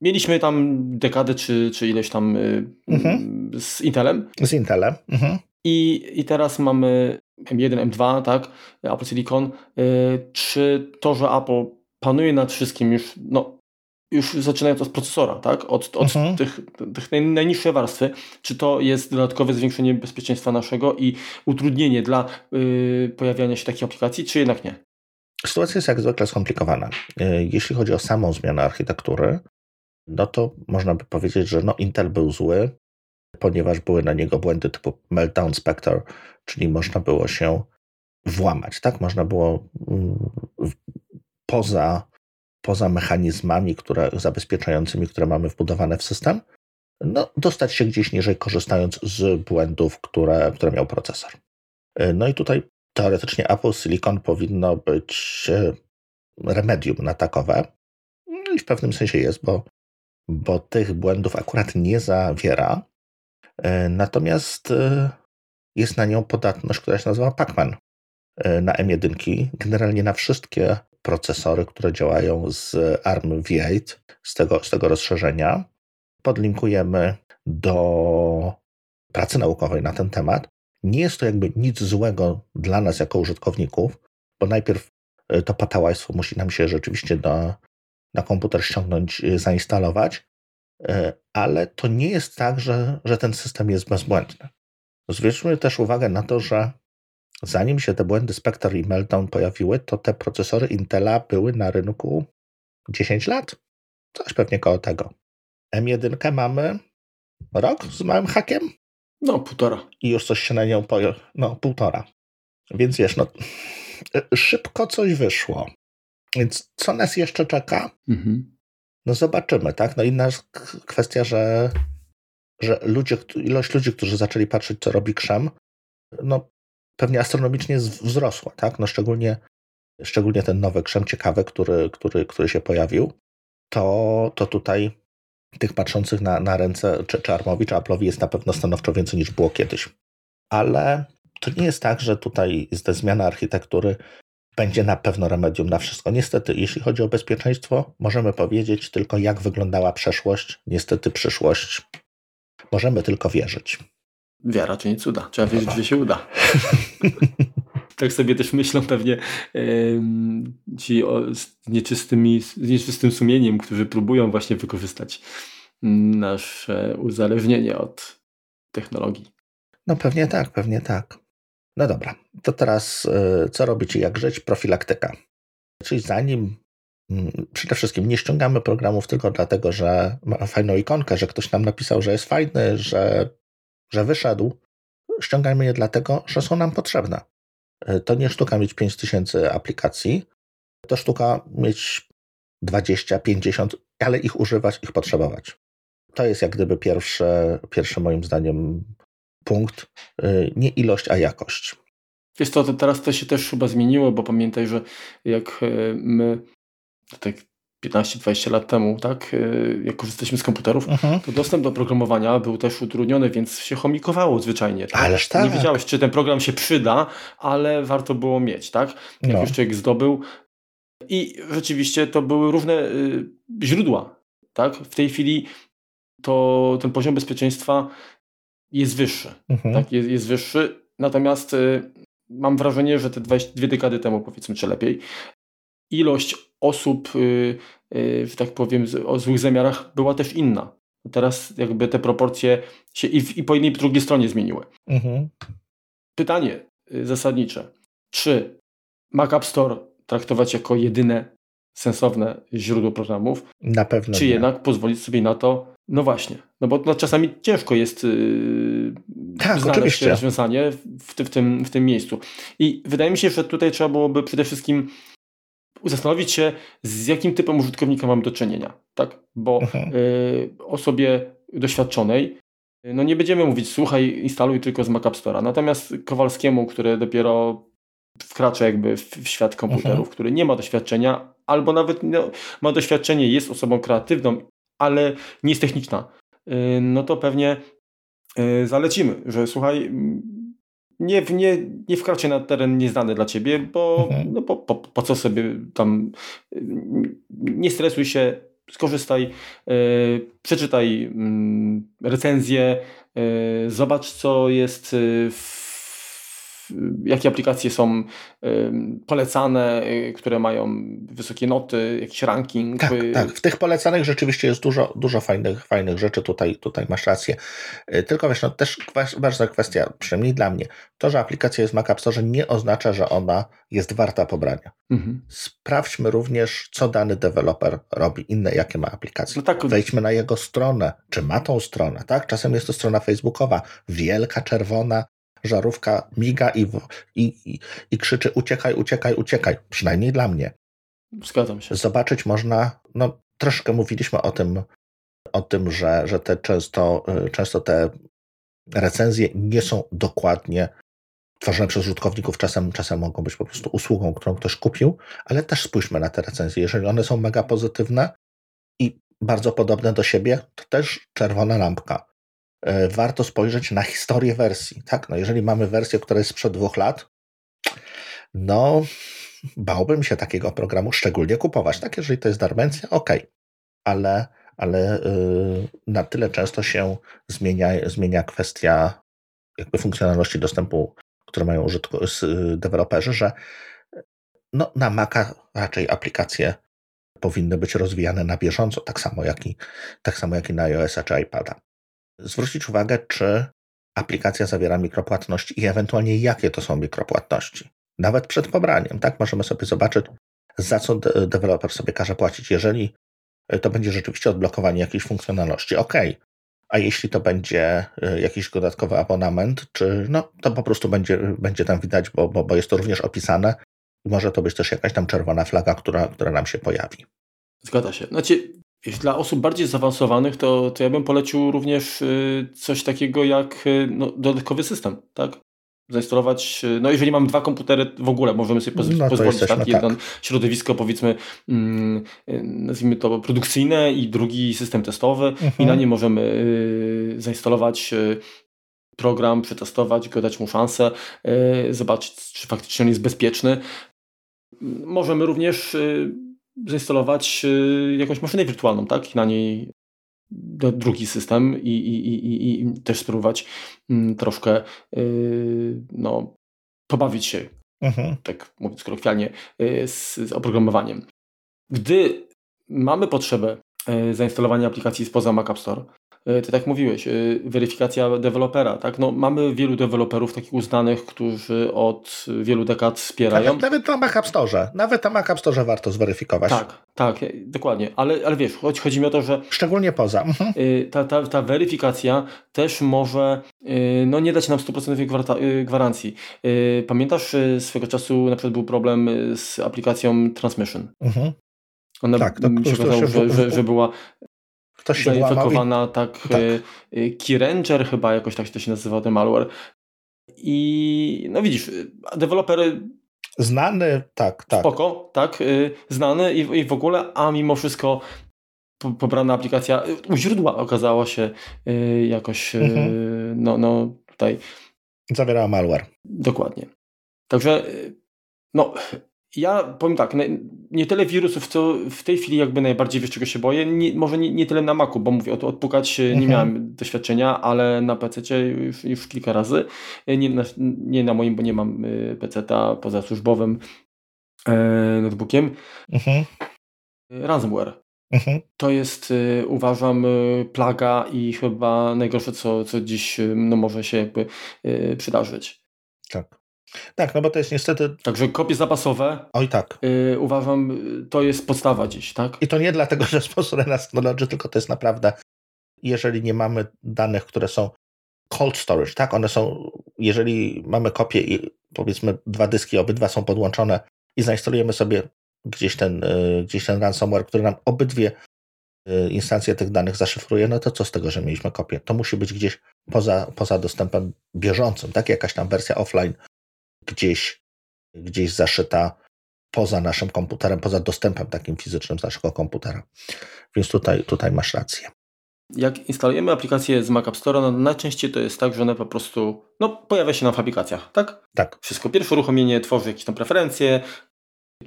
[SPEAKER 2] mieliśmy tam dekadę, czy, czy ileś tam y, mhm. z Intelem.
[SPEAKER 1] Z Intelem. Mhm.
[SPEAKER 2] I, I teraz mamy M1, M2, tak, Apple Silicon. Y, czy to, że Apple panuje nad wszystkim już, no już zaczynając od procesora, tak? od, od mhm. tych, tych najniższej warstwy, czy to jest dodatkowe zwiększenie bezpieczeństwa naszego i utrudnienie dla yy, pojawiania się takich aplikacji, czy jednak nie?
[SPEAKER 1] Sytuacja jest jak zwykle skomplikowana. Y, jeśli chodzi o samą zmianę architektury, no to można by powiedzieć, że no Intel był zły, ponieważ były na niego błędy typu Meltdown Spectre, czyli można było się włamać, tak? Można było mm, poza poza mechanizmami które, zabezpieczającymi, które mamy wbudowane w system, no, dostać się gdzieś niżej, korzystając z błędów, które, które miał procesor. E, no i tutaj teoretycznie Apple Silicon powinno być e, remedium na takowe. No i w pewnym sensie jest, bo, bo tych błędów akurat nie zawiera. E, natomiast jest na nią podatność, która się nazywa Pacman na M1. Generalnie na wszystkie procesory, które działają z ARM V8, z tego, z tego rozszerzenia. Podlinkujemy do pracy naukowej na ten temat. Nie jest to jakby nic złego dla nas jako użytkowników, bo najpierw e, to patałajstwo musi nam się rzeczywiście na, na komputer ściągnąć, e, zainstalować, e, ale to nie jest tak, że, że ten system jest bezbłędny. Zwróćmy też uwagę na to, że zanim się te błędy Spectre i Meltdown pojawiły, to te procesory Intela były na rynku 10 lat. Coś pewnie koło tego. M1 mamy rok z małym hakiem.
[SPEAKER 2] No, półtora.
[SPEAKER 1] I już coś się na nią pojawiło. No, półtora. Więc wiesz, no, szybko coś wyszło. Więc co nas jeszcze czeka? Mhm. No zobaczymy, tak? No inna kwestia, że, że ludzie, ilość ludzi, którzy zaczęli patrzeć, co robi krzem, no pewnie astronomicznie wzrosła, tak? No szczególnie, szczególnie ten nowy krzem ciekawy, który, który, który się pojawił, to, to tutaj tych patrzących na, na ręce czy, czy Armowi, czy Apple'owi jest na pewno stanowczo więcej niż było kiedyś. Ale to nie jest tak, że tutaj ta zmiana architektury będzie na pewno remedium na wszystko. Niestety, jeśli chodzi o bezpieczeństwo, możemy powiedzieć tylko, jak wyglądała przeszłość. Niestety, przyszłość możemy tylko wierzyć.
[SPEAKER 2] Wiara nie cuda. Trzeba wierzyć, że się uda. tak sobie też myślą pewnie ci o, z, nieczystymi, z nieczystym sumieniem, którzy próbują właśnie wykorzystać nasze uzależnienie od technologii.
[SPEAKER 1] No pewnie tak, pewnie tak. No dobra, to teraz y, co robić i jak żyć? Profilaktyka. Czyli zanim mm, przede wszystkim nie ściągamy programów tylko dlatego, że ma fajną ikonkę, że ktoś nam napisał, że jest fajny, że, że wyszedł. Ściągajmy je dlatego, że są nam potrzebne. Y, to nie sztuka mieć 5000 aplikacji, to sztuka mieć 20, 50, ale ich używać, ich potrzebować. To jest jak gdyby pierwszy, pierwszy moim zdaniem punkt, y, nie ilość, a jakość.
[SPEAKER 2] Wiesz co, to teraz to się też chyba zmieniło, bo pamiętaj, że jak y, my tak 15-20 lat temu, tak, y, jak korzystaliśmy z komputerów, uh-huh. to dostęp do programowania był też utrudniony, więc się chomikowało zwyczajnie. Tak?
[SPEAKER 1] Ależ tak.
[SPEAKER 2] Nie wiedziałeś, czy ten program się przyda, ale warto było mieć, tak? Jak no. już człowiek zdobył. I rzeczywiście to były równe y, źródła, tak? W tej chwili to ten poziom bezpieczeństwa jest wyższy. Mhm. Tak, jest, jest wyższy. Natomiast y, mam wrażenie, że te 22 dekady temu, powiedzmy, czy lepiej, ilość osób, y, y, tak powiem, o złych zamiarach była też inna. Teraz jakby te proporcje się i, w, i po jednej i po drugiej stronie zmieniły. Mhm. Pytanie y, zasadnicze. Czy Mac App Store traktować jako jedyne sensowne źródło programów?
[SPEAKER 1] Na pewno.
[SPEAKER 2] Czy nie. jednak pozwolić sobie na to, no właśnie, no bo no, czasami ciężko jest yy, tak, znaleźć oczywiście. rozwiązanie w, w, tym, w tym miejscu. I wydaje mi się, że tutaj trzeba byłoby przede wszystkim zastanowić się, z jakim typem użytkownika mamy do czynienia. Tak? Bo yy, osobie doświadczonej no nie będziemy mówić, słuchaj, instaluj tylko z Mac App Store'a. Natomiast Kowalskiemu, który dopiero wkracza jakby w, świat komputerów, uh-huh. który nie ma doświadczenia, albo nawet no, ma doświadczenie, jest osobą kreatywną ale nie jest techniczna, y, no to pewnie y, zalecimy, że słuchaj, nie, nie, nie wkraczaj na teren nieznany dla ciebie, bo mhm. no, po, po, po, co sobie tam y, nie stresuj się, skorzystaj, przeczytaj mm, recenzję, zobacz co jest w jakie aplikacje są polecane, y, które mają wysokie noty, jakiś ranking.
[SPEAKER 1] Tak, tak. W tych polecanych rzeczywiście jest dużo, dużo fajnych, fajnych rzeczy, tutaj, tutaj masz rację. Y, tylko wiesz, no też ważna kwestia, przynajmniej dla mnie, to, że aplikacja jest w Mac App Store nie oznacza, że ona jest warta pobrania. Mhm. Sprawdźmy również, co dany deweloper robi, inne jakie ma aplikacje. No tak. Wejdźmy na jego stronę, czy ma tą stronę, tak? Czasem jest to strona facebookowa, wielka, czerwona, żarówka miga i, i, i, i krzyczy uciekaj, uciekaj, uciekaj. Przynajmniej dla mnie.
[SPEAKER 2] Zgadzam się.
[SPEAKER 1] Zobaczyć można, no troszkę mówiliśmy o tym, o tym, że, że te często, y, często te recenzje nie są dokładnie tworzone przez użytkowników, czasem, czasem mogą być po prostu usługą, którą ktoś kupił, ale też spójrzmy na te recenzje. Jeżeli one są mega pozytywne i bardzo podobne do siebie, to też czerwona lampka. E, warto spojrzeć na historię wersji. Tak, no jeżeli mamy wersję, która jest sprzed dwóch lat, no bałbym się takiego programu szczególnie kupować. Tak, jeżeli to jest darmencja, ok, ale, ale yy, na tyle często się zmienia, zmienia kwestia jakby funkcjonalności dostępu, które mają użytku, deweloperzy, że no, na Maca raczej aplikacje powinny być rozwijane na bieżąco, tak samo jak i, tak samo jak i na iOS-a czy iPada. Zwrócić uwagę, czy aplikacja zawiera mikropłatności i ewentualnie jakie to są mikropłatności. Nawet przed pobraniem, tak? Możemy sobie zobaczyć, za co de deweloper sobie każe płacić. Jeżeli to będzie rzeczywiście odblokowanie jakiejś funkcjonalności, ok. A jeśli to będzie e, jakiś dodatkowy abonament, czy no, to po prostu będzie, będzie tam widać, bo, bo, bo jest to również opisane może to być też jakaś tam czerwona flaga, która, która nam się pojawi.
[SPEAKER 2] Zgadza się. Znaczy, dla osób bardziej zaawansowanych, to, to ja bym polecił również y, coś takiego jak y, no, dodatkowy system, tak? zainstalować, y, no jeżeli mamy dwa komputery w ogóle, możemy sobie poz no pozwolić tak, tak. jedno środowisko powiedzmy mm, nazwijmy to produkcyjne i drugi system testowy mhm. i na nie możemy y, zainstalować program, przetestować go, dać mu szansę, y, zobaczyć czy faktycznie on jest bezpieczny. Możemy również zainstalować y, jakąś maszynę wirtualną, tak? I na niej drugi system i, i, i, i też spróbować mm, troszkę y, no, pobawić się, mhm. tak mówiąc kolokwialnie, y, z, z oprogramowaniem. Gdy mamy potrzebę zainstalowania aplikacji spoza Mac App Store, ty tak mówiłeś, e, weryfikacja dewelopera, tak? No, mamy wielu deweloperów takich uznanych, którzy od wielu dekad wspierają.
[SPEAKER 1] Nawet, nawet na Mac App Store, nawet na Mac App Store warto zweryfikować.
[SPEAKER 2] Tak, tak, e, dokładnie, ale, ale wiesz, chodzi, chodzi mi o to, że...
[SPEAKER 1] Szczególnie poza. Mhm.
[SPEAKER 2] Ta, ta, ta weryfikacja też może no, nie dać nam 100% gwarancji. Pamiętasz swego czasu na przykład był problem z aplikacją Transmission? Mhm. Ona tak, to, się okazało, że, że, że była Ktoś się zainfekowana, tak, tak. Y, Keyranger chyba jakoś tak to się nazywa ten malware. I no widzisz, deweloper
[SPEAKER 1] Znany, tak, tak.
[SPEAKER 2] Spoko, tak, y, znany i, i w ogóle, a mimo wszystko pobrana aplikacja u źródła okazała się y, jakoś, mhm. no, no tutaj.
[SPEAKER 1] Zawierała malware.
[SPEAKER 2] Dokładnie. Także, no, ja powiem tak, nie, tyle wirusów, co w tej chwili jakby najbardziej wiesz czego się boję, nie, może nie, nie tyle na Macu, bo mówię, od, odpukać mhm. nie miałem doświadczenia, ale na PC już, już kilka razy, nie na, nie na moim, bo nie mam y, PC-ta poza służbowym e, notebookiem. Mhm. Ransomware. Mhm. To jest, y, uważam, y, plaga i chyba najgorsze, co, co dziś no, może się jakby przydarzyć.
[SPEAKER 1] Tak. Tak, no bo to jest niestety.
[SPEAKER 2] Także kopie zapasowe.
[SPEAKER 1] Oj tak.
[SPEAKER 2] Yy, uważam, to jest podstawa dziś, tak?
[SPEAKER 1] I to nie dlatego, że sposób Renas Knowledge, tylko to jest naprawdę, jeżeli nie mamy danych, które są cold storage, tak? One są, jeżeli mamy kopię i powiedzmy dwa dyski, obydwa są podłączone i zainstalujemy sobie gdzieś ten, yy, gdzieś ten ransomware, który nam obydwie yy, instancje tych danych zaszyfruje, no to co z tego, że mieliśmy kopię? To musi być gdzieś poza, poza dostępem bieżącym, tak? Jakaś tam wersja offline gdzieś, gdzieś zaszyta poza naszym komputerem, poza dostępem takim fizycznym z naszego komputera. Więc tutaj, tutaj masz rację.
[SPEAKER 2] Jak instalujemy aplikację z Mac App Store, no najczęściej to jest tak, że ona po prostu no, pojawia się nam w aplikacjach, tak?
[SPEAKER 1] Tak.
[SPEAKER 2] Wszystko. Pierwsze uruchomienie tworzy jakieś tam preferencje,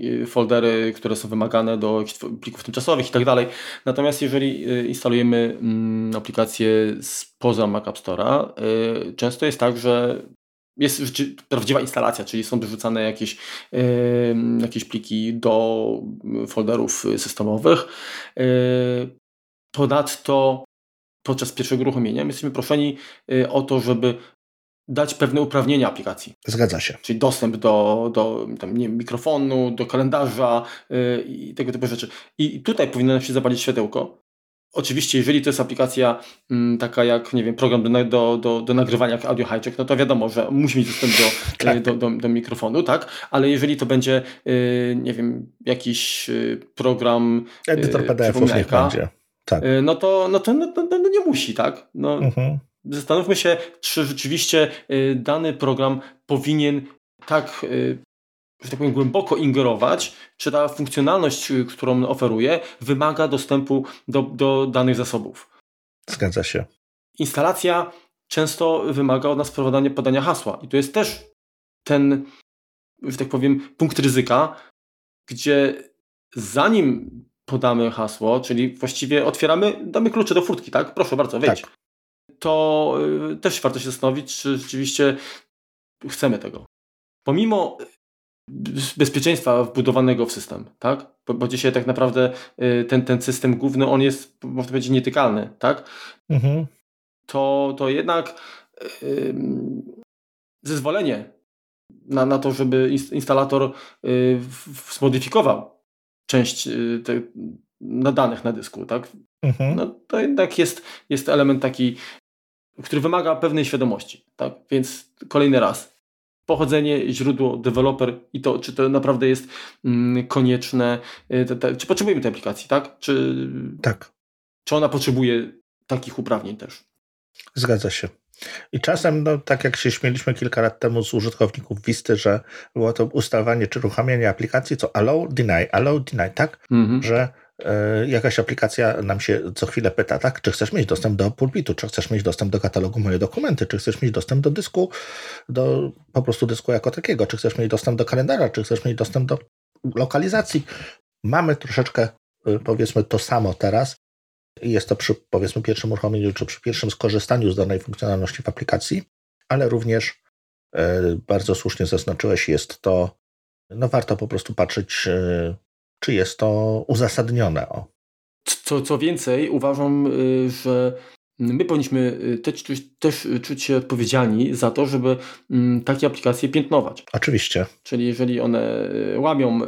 [SPEAKER 2] y, foldery, które są wymagane do plików tymczasowych i tak dalej. Natomiast jeżeli y, instalujemy mm, aplikację spoza Mac App Store'a, y, często jest tak, że jest prawdziwa instalacja, czyli są dorzucane jakieś, yy, jakieś pliki do folderów systemowych. Yy, ponadto podczas pierwszego uruchomienia jesteśmy proszeni yy, o to, żeby dać pewne uprawnienia aplikacji.
[SPEAKER 1] Zgadza się.
[SPEAKER 2] Czyli dostęp do, do tam, nie, mikrofonu, do kalendarza yy, i tego typu rzeczy. I tutaj powinno się zapalić światełko, Oczywiście, jeżeli to jest aplikacja m, mm, taka jak, nie wiem, program do, do, do, do nagrywania jak Audio Hijack, no to wiadomo, że musi mieć dostęp do, tak. do, do, do, mikrofonu, tak? Ale jeżeli to będzie, y, nie wiem, jakiś y, program...
[SPEAKER 1] Y, Edytor PDF-ów niech będzie. Tak.
[SPEAKER 2] Y, no, to, no to no, no, no, nie musi, tak? No, mhm. Zastanówmy się, czy rzeczywiście dany program powinien tak że tak powiem, głęboko ingerować, czy ta funkcjonalność, y, którą oferuje, wymaga dostępu do, do danych zasobów.
[SPEAKER 1] Zgadza się.
[SPEAKER 2] Instalacja często wymaga od nas wprowadzania podania hasła. I to jest też ten że tak powiem, punkt ryzyka, gdzie zanim podamy hasło, czyli właściwie otwieramy, damy klucze do furtki, tak? Proszę bardzo, wejdź. Tak. To y, też warto się zastanowić, czy rzeczywiście chcemy tego. Pomimo bezpieczeństwa wbudowanego w system, tak? Bo, bo dzisiaj tak naprawdę y, ten, ten system główny, on jest, można powiedzieć, nietykalny, tak? Mhm. To, to jednak yy, zezwolenie na, na to, żeby instalator yy, zmodyfikował część yy, te, na danych na dysku, tak? Mhm. No, to jednak jest, jest element taki, który wymaga pewnej świadomości, tak? Więc kolejny raz, pochodzenie, źródło, deweloper i to, czy to naprawdę jest mm, konieczne, te, czy potrzebujemy tej aplikacji, tak? Czy,
[SPEAKER 1] tak.
[SPEAKER 2] Czy ona potrzebuje takich uprawnień też?
[SPEAKER 1] Zgadza się. I czasem, no, tak jak się śmieliśmy kilka lat temu z użytkowników Wisty, że było to ustawanie czy uruchamianie aplikacji, co allow, deny, allow, deny, tak? Mhm. Że E, jakaś aplikacja nam się co chwilę pyta, tak, czy chcesz mieć dostęp do pulpitu, czy chcesz mieć dostęp do katalogu moje dokumenty, czy chcesz mieć dostęp do dysku, do po prostu dysku jako takiego, czy chcesz mieć dostęp do kalendarza, czy chcesz mieć dostęp do lokalizacji. Mamy troszeczkę, e, powiedzmy, to samo teraz. Jest to przy, powiedzmy, pierwszym uruchomieniu, czy przy pierwszym skorzystaniu z danej funkcjonalności w aplikacji, ale również e, bardzo słusznie zaznaczyłeś, jest to, no warto po prostu patrzeć czy jest to uzasadnione. O.
[SPEAKER 2] Co, co więcej, uważam, y, że my powinniśmy y, też, też czuć się odpowiedzialni za to, żeby mm, takie aplikacje piętnować.
[SPEAKER 1] Oczywiście.
[SPEAKER 2] Czyli jeżeli one y, łamią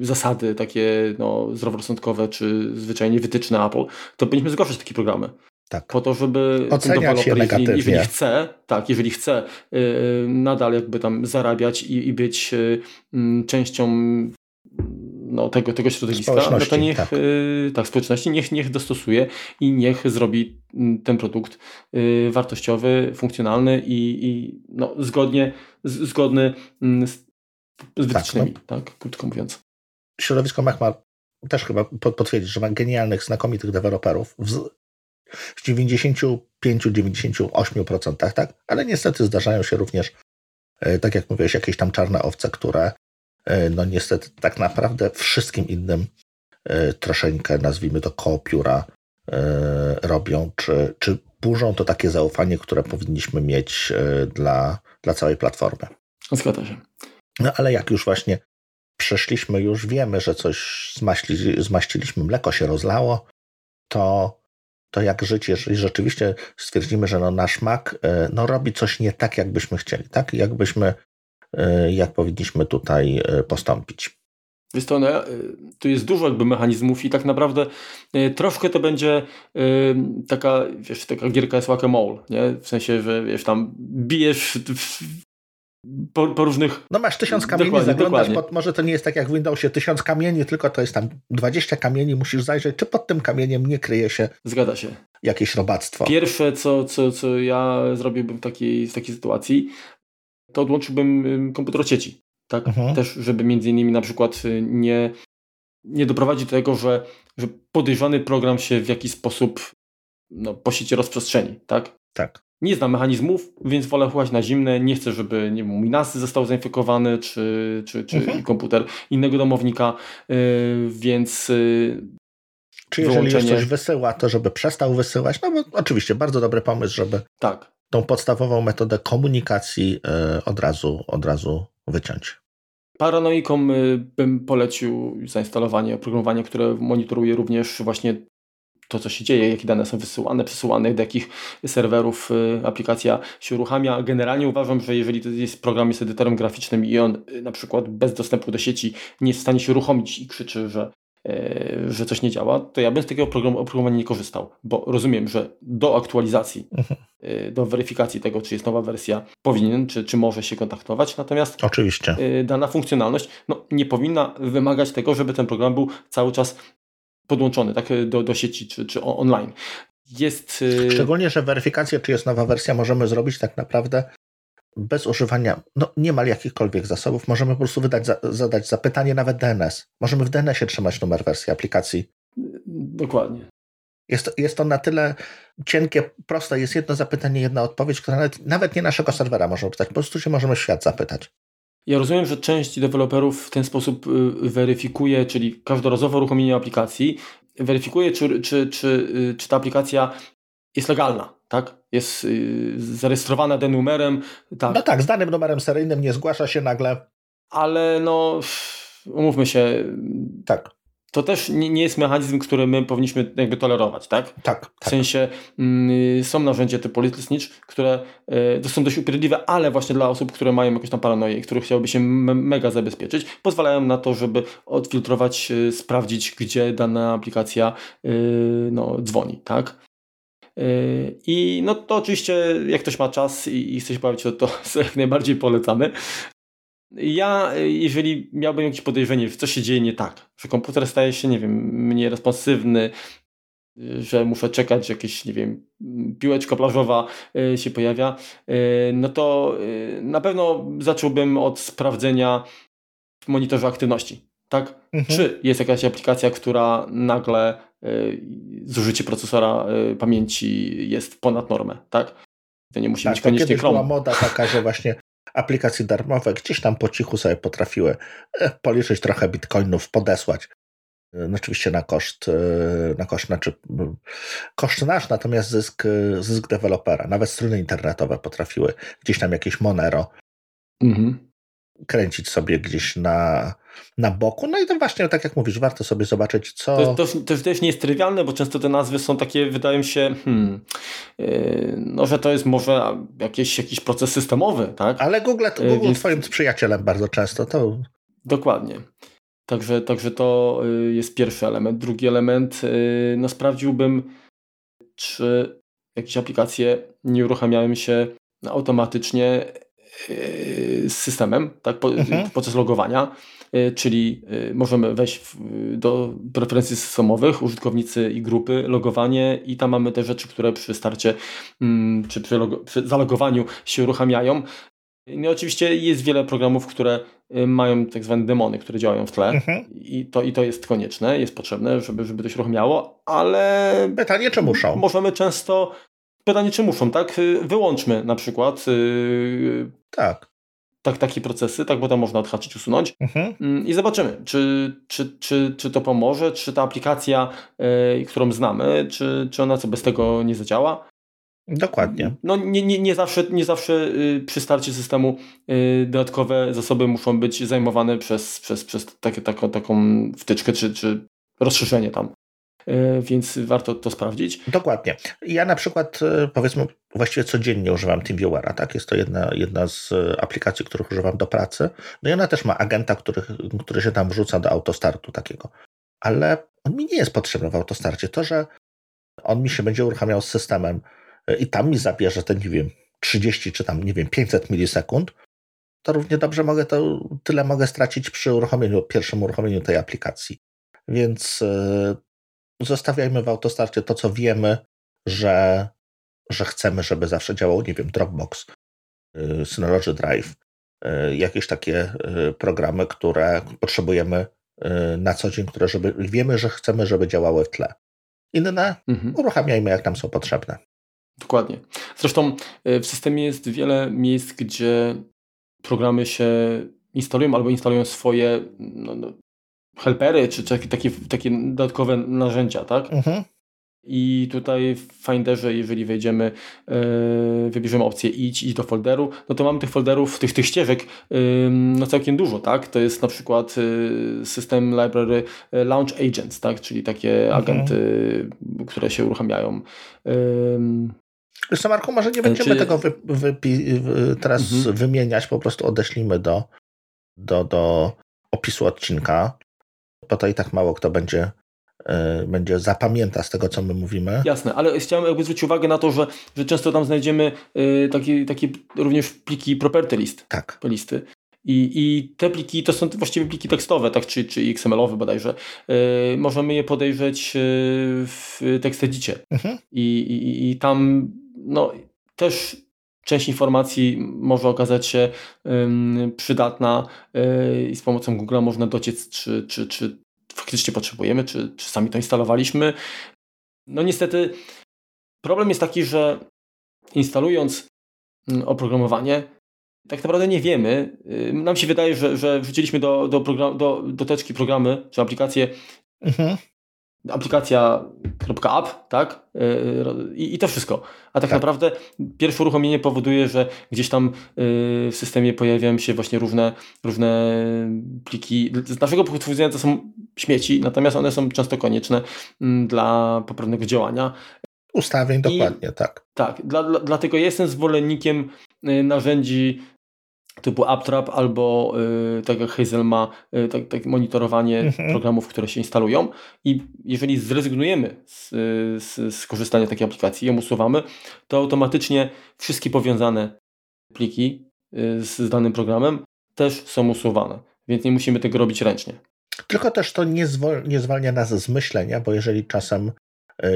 [SPEAKER 2] zasady takie no, zdroworozsądkowe czy zwyczajnie wytyczne Apple, to powinniśmy zgłaszać takie programy.
[SPEAKER 1] Tak.
[SPEAKER 2] Po to, żeby
[SPEAKER 1] Oceniać negatywnie.
[SPEAKER 2] Jeżeli, jeżeli chce, tak, jeżeli chce nadal jakby tam zarabiać i, i być częścią no, tego, tego środowiska, no to niech tak. Yy, tak, społeczności niech, niech dostosuje i niech zrobi mm, ten produkt yy, wartościowy, funkcjonalny i, i no, zgodnie, z, zgodny mm, z, z wytycznymi, tak, no. tak, krótko mówiąc.
[SPEAKER 1] Środowisko Mac ma też chyba potwierdzić, że ma genialnych, znakomitych deweloperów w, w 95-98%, tak? Ale niestety zdarzają się również, e, tak jak mówiłeś, jakieś tam czarne owce, które no niestety tak naprawdę wszystkim innym e, troszeczkę, nazwijmy to koło pióra, e, robią, czy, czy burzą to takie zaufanie, które powinniśmy mieć dla, dla całej platformy.
[SPEAKER 2] Zgadza się.
[SPEAKER 1] No ale jak już właśnie przeszliśmy, już wiemy, że coś zmaśli, zmaściliśmy, mleko się rozlało, to, to jak żyć, jeżeli rzeczywiście stwierdzimy, że no nasz mak no, robi coś nie tak, jakbyśmy chcieli, tak? Jakbyśmy E, jak powinniśmy tutaj e, postąpić.
[SPEAKER 2] Jest to, no, e, tu jest dużo jakby mechanizmów i tak naprawdę troszkę to będzie taka, wiesz, taka gierka jest whack-a-mole, nie? W sensie, że wiesz, tam bijesz po, po, różnych...
[SPEAKER 1] No masz tysiąc kamieni, dokładnie, zaglądasz, pod, może to nie jest tak jak w Windowsie, tysiąc kamieni, tylko to jest tam dwadzieścia kamieni, musisz zajrzeć, czy pod tym kamieniem nie kryje się
[SPEAKER 2] Zgadza się.
[SPEAKER 1] jakieś robactwo.
[SPEAKER 2] Pierwsze, co, co, co ja zrobiłbym w takiej, w takiej sytuacji, to odłączyłbym komputer od sieci. Tak? Mhm. Też, żeby między innymi na przykład y, nie, nie doprowadzić do tego, że, że podejrzany program się w jakiś sposób no, po sieci rozprzestrzeni. Tak?
[SPEAKER 1] Tak.
[SPEAKER 2] Nie znam mechanizmów, więc wolę chłać na zimne. Nie chcę, żeby nie wiem, mój NAS został zainfekowany, czy, czy, czy mhm. komputer innego domownika, yy, więc yy,
[SPEAKER 1] czy jeżeli już coś wysyła, to żeby przestał wysyłać? No bo oczywiście bardzo dobry pomysł, żeby
[SPEAKER 2] tak
[SPEAKER 1] tą podstawową metodę komunikacji e, od razu, od razu wyciąć.
[SPEAKER 2] Paranoikom e, bym polecił zainstalowanie oprogramowania, które monitoruje również właśnie to, co się dzieje, jakie dane są wysyłane, przesyłane, do jakich serwerów e, aplikacja się uruchamia. Generalnie uważam, że jeżeli to jest program jest edytorem graficznym i on na przykład bez dostępu do sieci nie jest w stanie się uruchomić i krzyczy, że że coś nie działa, to ja bym z takiego oprogramowania nie korzystał, bo rozumiem, że do aktualizacji, mhm. E, do weryfikacji tego, czy jest nowa wersja, powinien, czy, czy może się kontaktować, natomiast
[SPEAKER 1] Oczywiście.
[SPEAKER 2] E, dana funkcjonalność no, nie powinna wymagać tego, żeby ten program był cały czas podłączony tak, do, do sieci czy, czy online. Jest...
[SPEAKER 1] Szczególnie, że weryfikację, czy jest nowa wersja, możemy zrobić tak naprawdę bez używania no, niemal jakichkolwiek zasobów możemy po prostu wydać, za, zadać zapytanie nawet DNS. Możemy w DNS-ie trzymać numer wersji aplikacji.
[SPEAKER 2] Dokładnie.
[SPEAKER 1] Jest, jest to na tyle cienkie, proste. Jest jedno zapytanie, jedna odpowiedź, która nawet, nawet nie naszego serwera możemy pytać. Po prostu się możemy świat zapytać.
[SPEAKER 2] Ja rozumiem, że część deweloperów w ten sposób y, weryfikuje, czyli każdorazowe uruchomienie aplikacji, weryfikuje, czy, czy, czy, y, czy ta aplikacja jest legalna, tak? Jest y, zarejestrowana den numerem. Tak.
[SPEAKER 1] No tak, z danym numerem seryjnym nie zgłasza się nagle.
[SPEAKER 2] Ale no, umówmy się.
[SPEAKER 1] Tak
[SPEAKER 2] to też nie, nie, jest mechanizm, który my powinniśmy jakby tolerować, tak?
[SPEAKER 1] Tak. tak.
[SPEAKER 2] W sensie y, są narzędzia typu Little Snitch, które y, to są dość upierdliwe, ale właśnie dla osób, które mają jakąś tam paranoję, które chciałyby się mega zabezpieczyć, pozwalają na to, żeby odfiltrować, y, sprawdzić, gdzie dana aplikacja y, no, dzwoni, tak? I no to oczywiście, jak ktoś ma czas i, i chce się bawić, to, to jak najbardziej polecamy. Ja, jeżeli miałbym jakieś podejrzenie, że coś się dzieje nie tak, że komputer staje się, nie wiem, mniej responsywny, że muszę czekać, jakieś, nie wiem, piłeczka plażowa y, się pojawia, y, no to y, na pewno zacząłbym od sprawdzenia w monitorze aktywności. Tak? Mhm. Czy jest jakaś aplikacja, która nagle zużycie procesora pamięci jest ponad normę, tak? To nie musi tak, być koniecznie Chrome.
[SPEAKER 1] była moda taka, że właśnie aplikacje darmowe gdzieś tam po cichu sobie potrafiły e, policzyć trochę bitcoinów, podesłać. E, no, oczywiście na koszt, e, na koszt, znaczy koszt nasz, natomiast zysk, zysk dewelopera. Nawet strony internetowe potrafiły gdzieś tam jakieś Monero mhm kręcić sobie gdzieś na, na boku. No i to właśnie, tak jak mówisz, warto sobie zobaczyć, co...
[SPEAKER 2] To, to, to też nie jest trywialne, bo często te nazwy są takie, wydają się, hmm, yy, no, że to jest może jakiś, jakiś proces systemowy, tak?
[SPEAKER 1] Ale Google, to yy, Google Więc... twoim przyjacielem bardzo często, to...
[SPEAKER 2] Dokładnie. Także, także to yy, jest pierwszy element. Drugi element, no sprawdziłbym, czy jakieś aplikacje nie uruchamiają się automatycznie z systemem, tak, mhm. podczas logowania, y, czyli y, możemy wejść w, do preferencji systemowych, użytkownicy i grupy, logowanie i tam mamy te rzeczy, które przy starcie mm, czy przy, logo, przy zalogowaniu się uruchamiają. No oczywiście jest wiele programów, które mają tak zwane demony, które działają w tle mhm. i, to, i to jest konieczne, jest potrzebne, żeby, żeby to się uruchamiało, ale...
[SPEAKER 1] Pytanie, czy muszą?
[SPEAKER 2] Możemy często Pytanie, czy muszą, tak? Wyłączmy na przykład.
[SPEAKER 1] Tak.
[SPEAKER 2] Tak, takie procesy, tak, bo tam można odhaczyć, usunąć mhm. Mm, i zobaczymy, czy, czy, czy, czy to pomoże, czy ta aplikacja, yy, którą znamy, czy, czy ona co bez tego nie zadziała.
[SPEAKER 1] Dokładnie.
[SPEAKER 2] No nie, nie, nie zawsze, nie zawsze yy, przy starcie systemu yy, dodatkowe zasoby muszą być zajmowane przez, przez, przez takie, taką, taką wtyczkę czy, czy rozszerzenie tam. E, więc warto to sprawdzić.
[SPEAKER 1] Dokładnie. Ja na przykład e, powiedzmy właściwie codziennie używam TeamViewera, tak? Jest to jedna, jedna z e, aplikacji, których używam do pracy. No i ona też ma agenta, który, który się tam wrzuca do autostartu takiego. Ale on mi nie jest potrzebny w autostarcie. To, że on mi się będzie uruchamiał z systemem i tam mi zabierze ten, nie wiem, 30 czy tam, nie wiem, 500 milisekund, to równie dobrze mogę to, tyle mogę stracić przy uruchomieniu, pierwszym uruchomieniu tej aplikacji. Więc zostawiajmy w autostarcie to, co wiemy, że, że chcemy, żeby zawsze działał, nie wiem, Dropbox, y, Synology Drive, y, jakieś takie y, programy, które potrzebujemy na co dzień, które żeby, wiemy, że chcemy, żeby działały w tle. Inne mhm. uruchamiajmy, jak nam są potrzebne.
[SPEAKER 2] Dokładnie. Zresztą w systemie jest wiele miejsc, gdzie programy się instalują albo instalują swoje no, no helpery, czy takie, takie, takie dodatkowe narzędzia, tak? Mhm. I tutaj w Finderze, jeżeli wejdziemy, yy, wybierzemy opcję idź, idź do folderu, no to mamy tych folderów, tych, tych ścieżek yy, no całkiem dużo, tak? To jest na przykład yy, system library Launch Agents, tak? Czyli takie mhm. agenty, które się uruchamiają.
[SPEAKER 1] Wiesz co, Marku, może nie będziemy Czy... tego wy, wy, teraz mhm. wymieniać, po prostu odeślimy do, do, do opisu odcinka bo to i tak mało kto będzie e, będzie zapamięta z tego, co my mówimy.
[SPEAKER 2] Jasne, ale chciałem jakby zwrócić uwagę na to, że, że często tam znajdziemy takie, takie również pliki property list.
[SPEAKER 1] Tak.
[SPEAKER 2] Listy. I, I te pliki to są właściwie pliki tekstowe, tak, czy, czy XML-owe bodajże. Y, możemy je podejrzeć w tekstedicie. Mhm. I, i, I tam no, też część informacji może okazać się przydatna y, i z pomocą Google można dociec, czy, czy, czy faktycznie potrzebujemy, czy, czy sami to instalowaliśmy. No niestety problem jest taki, że instalując mm, oprogramowanie, tak naprawdę nie wiemy. Nam się wydaje, że, że wrzuciliśmy do, do, program, do, do teczki programy czy aplikacje mhm aplikacja.app, tak? I, I, to wszystko. A tak, tak, naprawdę pierwsze uruchomienie powoduje, że gdzieś tam w systemie pojawiają się właśnie różne, różne pliki. Z naszego punktu widzenia to są śmieci, natomiast one są często konieczne dla poprawnego działania.
[SPEAKER 1] Ustawień, dokładnie, tak.
[SPEAKER 2] Tak, dla, dla, dlatego jestem zwolennikiem narzędzi typu AppTrap albo y, tak jak Hazel ma y, tak, tak monitorowanie mhm. programów, które się instalują i jeżeli zrezygnujemy z, z, z korzystania takiej aplikacji, ją usuwamy, to automatycznie wszystkie powiązane pliki y, z danym programem też są usuwane, więc nie musimy tego robić ręcznie.
[SPEAKER 1] Tylko też to nie, zwol- nie zwalnia nas z myślenia, bo jeżeli czasem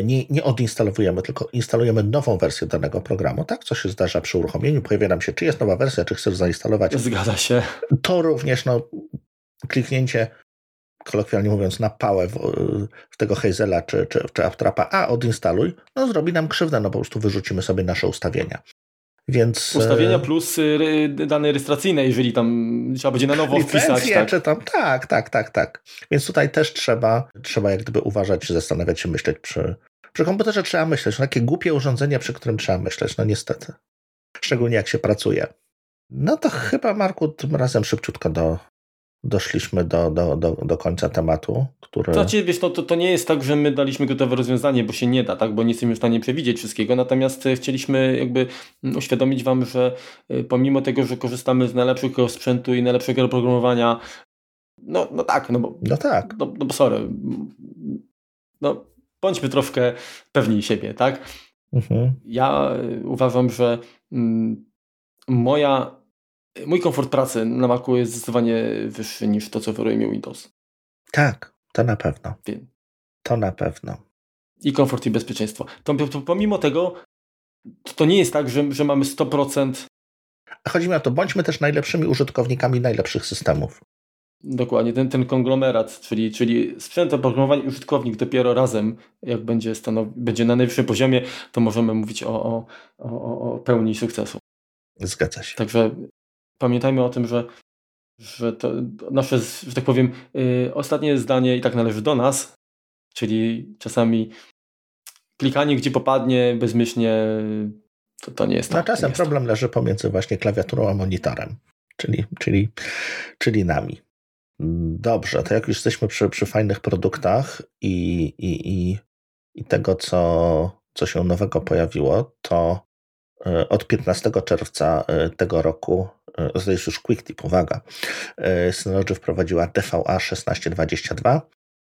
[SPEAKER 1] nie, nie odinstalowujemy, tylko instalujemy nową wersję danego programu, tak? Co się zdarza przy uruchomieniu, pojawia nam się, czy jest nowa wersja, czy chcesz zainstalować.
[SPEAKER 2] Zgadza się.
[SPEAKER 1] To również no, kliknięcie, kolokwialnie mówiąc, na pałę w, w tego Hazela czy, czy, czy Aptrapa, a odinstaluj, no zrobi nam krzywdę, no po prostu wyrzucimy sobie nasze ustawienia. Więc,
[SPEAKER 2] Ustawienia e, plus y, dane rejestracyjne, jeżeli tam trzeba będzie na nowo wpisać.
[SPEAKER 1] Tak? Czy tam, tak, tak, tak, tak. Więc tutaj też trzeba, trzeba jak gdyby uważać, zastanawiać się, myśleć przy, przy komputerze trzeba myśleć. No, takie głupie urządzenie, przy którym trzeba myśleć, no niestety. Szczególnie jak się pracuje. No to chyba, Marku, tym razem szybciutko do, doszliśmy do, do, do, do końca tematu, który...
[SPEAKER 2] Znaczy, wiesz, no, to, to nie jest tak, że my daliśmy gotowe rozwiązanie, bo się nie da, tak, bo nie jesteśmy w stanie przewidzieć wszystkiego, natomiast e, chcieliśmy jakby mm, uświadomić Wam, że e, pomimo tego, że korzystamy z najlepszego sprzętu i najlepszego oprogramowania, no, no tak, no bo...
[SPEAKER 1] No tak.
[SPEAKER 2] No, no bo sorry, no bądźmy troszkę pewni siebie, tak? Mhm. Ja e, uważam, że mm, moja mój komfort pracy na Macu jest zdecydowanie wyższy niż to, co oferuje mi Windows.
[SPEAKER 1] Tak, to na pewno. Wiem. To na pewno.
[SPEAKER 2] I komfort i bezpieczeństwo. To, to pomimo tego, to, to nie jest tak, że, że mamy 100%.
[SPEAKER 1] Chodzi mi o to, bądźmy też najlepszymi użytkownikami najlepszych systemów.
[SPEAKER 2] Dokładnie, ten, ten konglomerat, czyli, czyli sprzęt, oprogramowanie i użytkownik dopiero razem, jak będzie, stanowi, będzie na najwyższym poziomie, to możemy mówić o, o, o, o pełni sukcesu.
[SPEAKER 1] Zgadza się.
[SPEAKER 2] Także pamiętajmy o tym, że, że to nasze, że tak powiem, yy, ostatnie zdanie i tak należy do nas, czyli czasami klikanie gdzie popadnie bezmyślnie, to, to nie jest
[SPEAKER 1] tak. czasem problem leży pomiędzy właśnie klawiaturą a monitorem, czyli, czyli, czyli nami. Dobrze, to jak już jesteśmy przy, przy fajnych produktach i, i, i, i tego, co, co się nowego pojawiło, to e, od 15 czerwca e, tego roku to jest już quick tip, uwaga, e, Synology wprowadziła DVA 1622,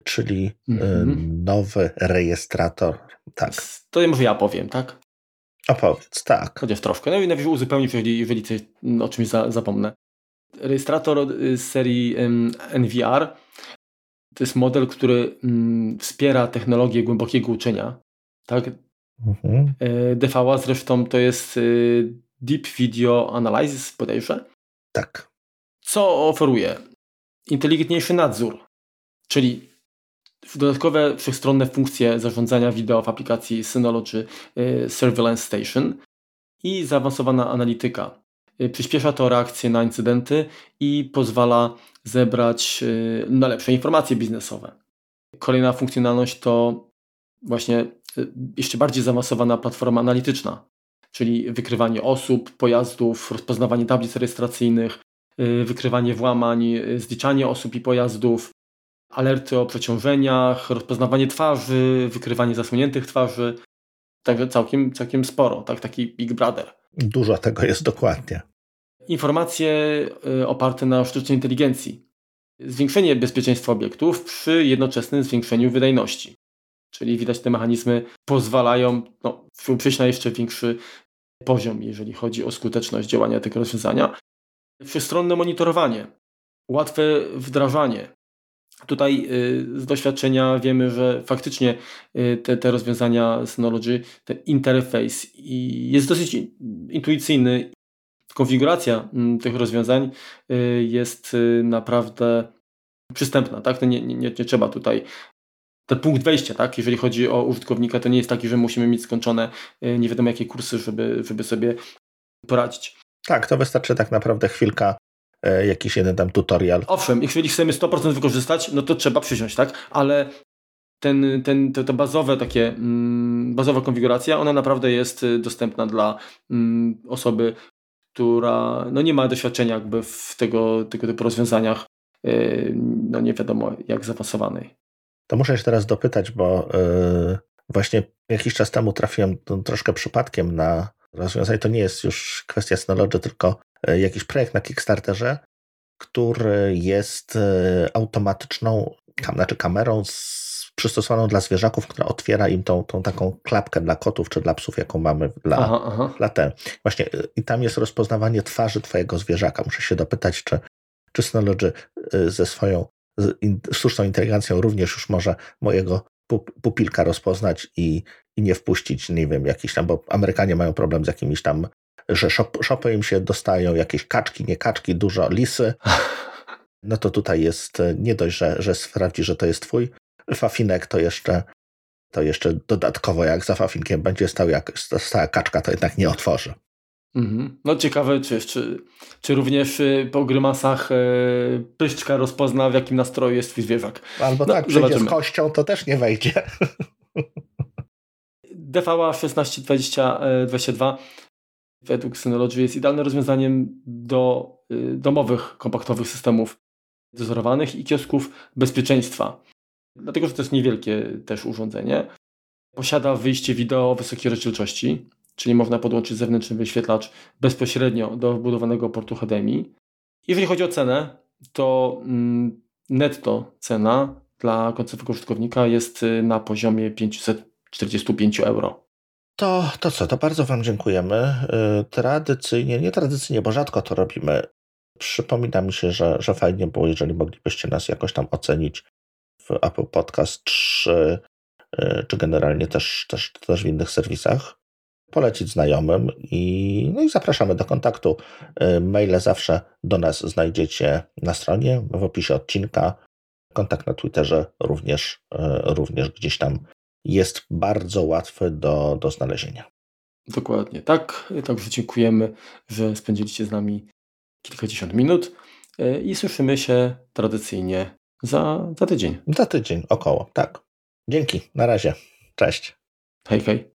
[SPEAKER 1] czyli mm-hmm. nowy rejestrator. Tak.
[SPEAKER 2] To może ja powiem, tak?
[SPEAKER 1] Opowiedz, tak.
[SPEAKER 2] Chociaż troszkę. No i najwyżej uzupełnić, jeżeli, jeżeli coś, o czymś za, zapomnę. Rejestrator z serii NVR to jest model, który mm, wspiera technologię głębokiego uczenia. Tak? Mhm. DVA zresztą to jest Deep Video Analysis bodajże.
[SPEAKER 1] Tak.
[SPEAKER 2] Co oferuje? Inteligentniejszy nadzór, czyli dodatkowe wszechstronne funkcje zarządzania wideo w aplikacji Synology y, Surveillance Station i zaawansowana analityka. Y, przyspiesza to reakcję na incydenty i pozwala zebrać y, najlepsze informacje biznesowe. Kolejna funkcjonalność to właśnie jeszcze bardziej zaawansowana platforma analityczna, czyli wykrywanie osób, pojazdów, rozpoznawanie tablic rejestracyjnych, y, wykrywanie włamań, y, zliczanie osób i pojazdów, alerty o przeciążeniach, rozpoznawanie twarzy, wykrywanie zasłoniętych twarzy. Także całkiem, całkiem sporo, tak, taki Big Brother.
[SPEAKER 1] Dużo tego jest dokładnie.
[SPEAKER 2] Informacje y, oparte na sztucznej inteligencji. Zwiększenie bezpieczeństwa obiektów przy jednoczesnym zwiększeniu wydajności. Czyli widać te mechanizmy pozwalają no, przejść na jeszcze większy poziom, jeżeli chodzi o skuteczność działania tego rozwiązania. Wszechstronne monitorowanie, łatwe wdrażanie. Tutaj y, z doświadczenia wiemy, że faktycznie y, te, te rozwiązania Synology, ten interfejs jest dosyć intuicyjny. Konfiguracja mm, tych rozwiązań y, jest naprawdę przystępna. Tak? Nie, nie, nie, nie trzeba tutaj ten punkt wejścia, tak, jeżeli chodzi o użytkownika, to nie jest taki, że musimy mieć skończone nie wiadomo jakie kursy, żeby, żeby sobie poradzić.
[SPEAKER 1] Tak, to wystarczy tak naprawdę chwilka, e, jakiś jeden tam tutorial.
[SPEAKER 2] Owszem, jeżeli chcemy 100% wykorzystać, no to trzeba przysiąść, tak? Ale ten, ten, to, to bazowe takie, mm, bazowa konfiguracja, ona naprawdę jest y, dostępna dla mm, osoby, która no nie ma doświadczenia jakby w tego, tego typu rozwiązaniach, yy, no nie wiadomo jak zaawansowanej.
[SPEAKER 1] To muszę się teraz dopytać, bo yy, właśnie jakiś czas temu trafiłem troszkę przypadkiem na rozwiązanie. To nie jest już kwestia Synology, tylko yy, jakiś projekt na Kickstarterze, który jest yy, automatyczną, znaczy kamerą z przystosowaną dla zwierzaków, która otwiera im tą, tą taką klapkę dla kotów czy dla psów, jaką mamy dla, aha, aha. dla ten. Właśnie y, i tam jest rozpoznawanie twarzy twojego zwierzaka. Muszę się dopytać, czy, czy Synology y, ze swoją sztuczną inteligencją również już może mojego pupilka rozpoznać i, i nie wpuścić, nie wiem, jakiś tam, bo Amerykanie mają problem z jakimiś tam, że shop, shopy im się dostają, jakieś kaczki, nie kaczki, dużo lisy. No to tutaj jest y, nie dość, że, że sprawdzi, że to jest twój, fafinek to jeszcze, to jeszcze dodatkowo jak za fafinkiem będzie stał jak stała kaczka, to jednak nie otworzy.
[SPEAKER 2] Mhm. No ciekawe, czy, czy, czy również y, po grymasach yy, pyszczka rozpozna, w jakim nastroju jest twój zwierzak.
[SPEAKER 1] Albo no, tak, przyjdzie z kością, to też nie wejdzie.
[SPEAKER 2] DVA 1622 według Synology jest idealnym rozwiązaniem do y, domowych, kompaktowych systemów dozorowanych i kiosków bezpieczeństwa dlatego że to jest niewielkie też urządzenie. Posiada wyjście wideo wysokiej rozdzielczości, czyli można podłączyć zewnętrzny wyświetlacz bezpośrednio do wbudowanego portu HDMI. Jeżeli chodzi o cenę, to mm, netto cena dla końcowego użytkownika jest y, na poziomie 545 euro.
[SPEAKER 1] To, to co, to bardzo Wam dziękujemy. Y, tradycyjnie, nie tradycyjnie, bo rzadko to robimy. Przypomina mi się, że, że fajnie było, jeżeli moglibyście nas jakoś tam ocenić w Apple Podcast, czy, y, czy generalnie też, też, też w innych serwisach. Polecić znajomym i, no i zapraszamy do kontaktu. Y, maile zawsze do nas znajdziecie na stronie, w opisie odcinka. Kontakt na Twitterze również, y, również gdzieś tam jest bardzo łatwy do, do znalezienia.
[SPEAKER 2] Dokładnie tak. Także dziękujemy, że spędziliście z nami kilkadziesiąt minut i słyszymy się tradycyjnie za, za tydzień.
[SPEAKER 1] Za tydzień około, tak. Dzięki, na razie. Cześć.
[SPEAKER 2] Hej, hej.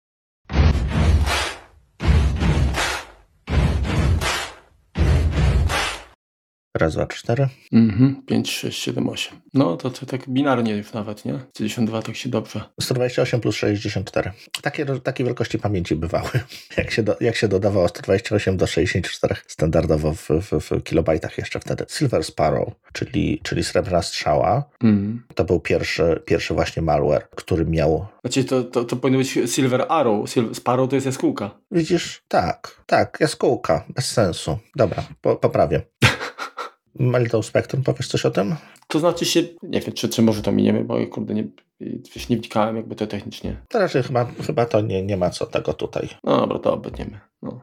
[SPEAKER 1] Raz, dwa, cztery.
[SPEAKER 2] Mhm, 5, 6, 7, 8. No to, to tak binarnie już nawet, nie? 52 tak się dobrze.
[SPEAKER 1] 128 plus 64. Takie, takie wielkości pamięci bywały. Jak się, do, jak się dodawało 128 do 64 standardowo w, w, w kilobajtach jeszcze wtedy. Silver Sparrow, czyli, czyli srebrna strzała, mm. to był pierwszy, pierwszy właśnie malware, który miał...
[SPEAKER 2] Znaczy to, to, to powinno być Silver Arrow. Silver, Sparrow to jest jaskółka.
[SPEAKER 1] Widzisz? Tak, tak, jaskółka. Bez sensu. Dobra, po, poprawię. Meltdown Spectrum, powiesz coś o tym?
[SPEAKER 2] To znaczy się, nie wiem, czy, czy może to miniemy, bo kurde, nie, wiesz, nie wnikałem jakby to technicznie.
[SPEAKER 1] To raczej chyba, chyba to nie, nie ma co tego tutaj.
[SPEAKER 2] No dobra, to obetniemy. No.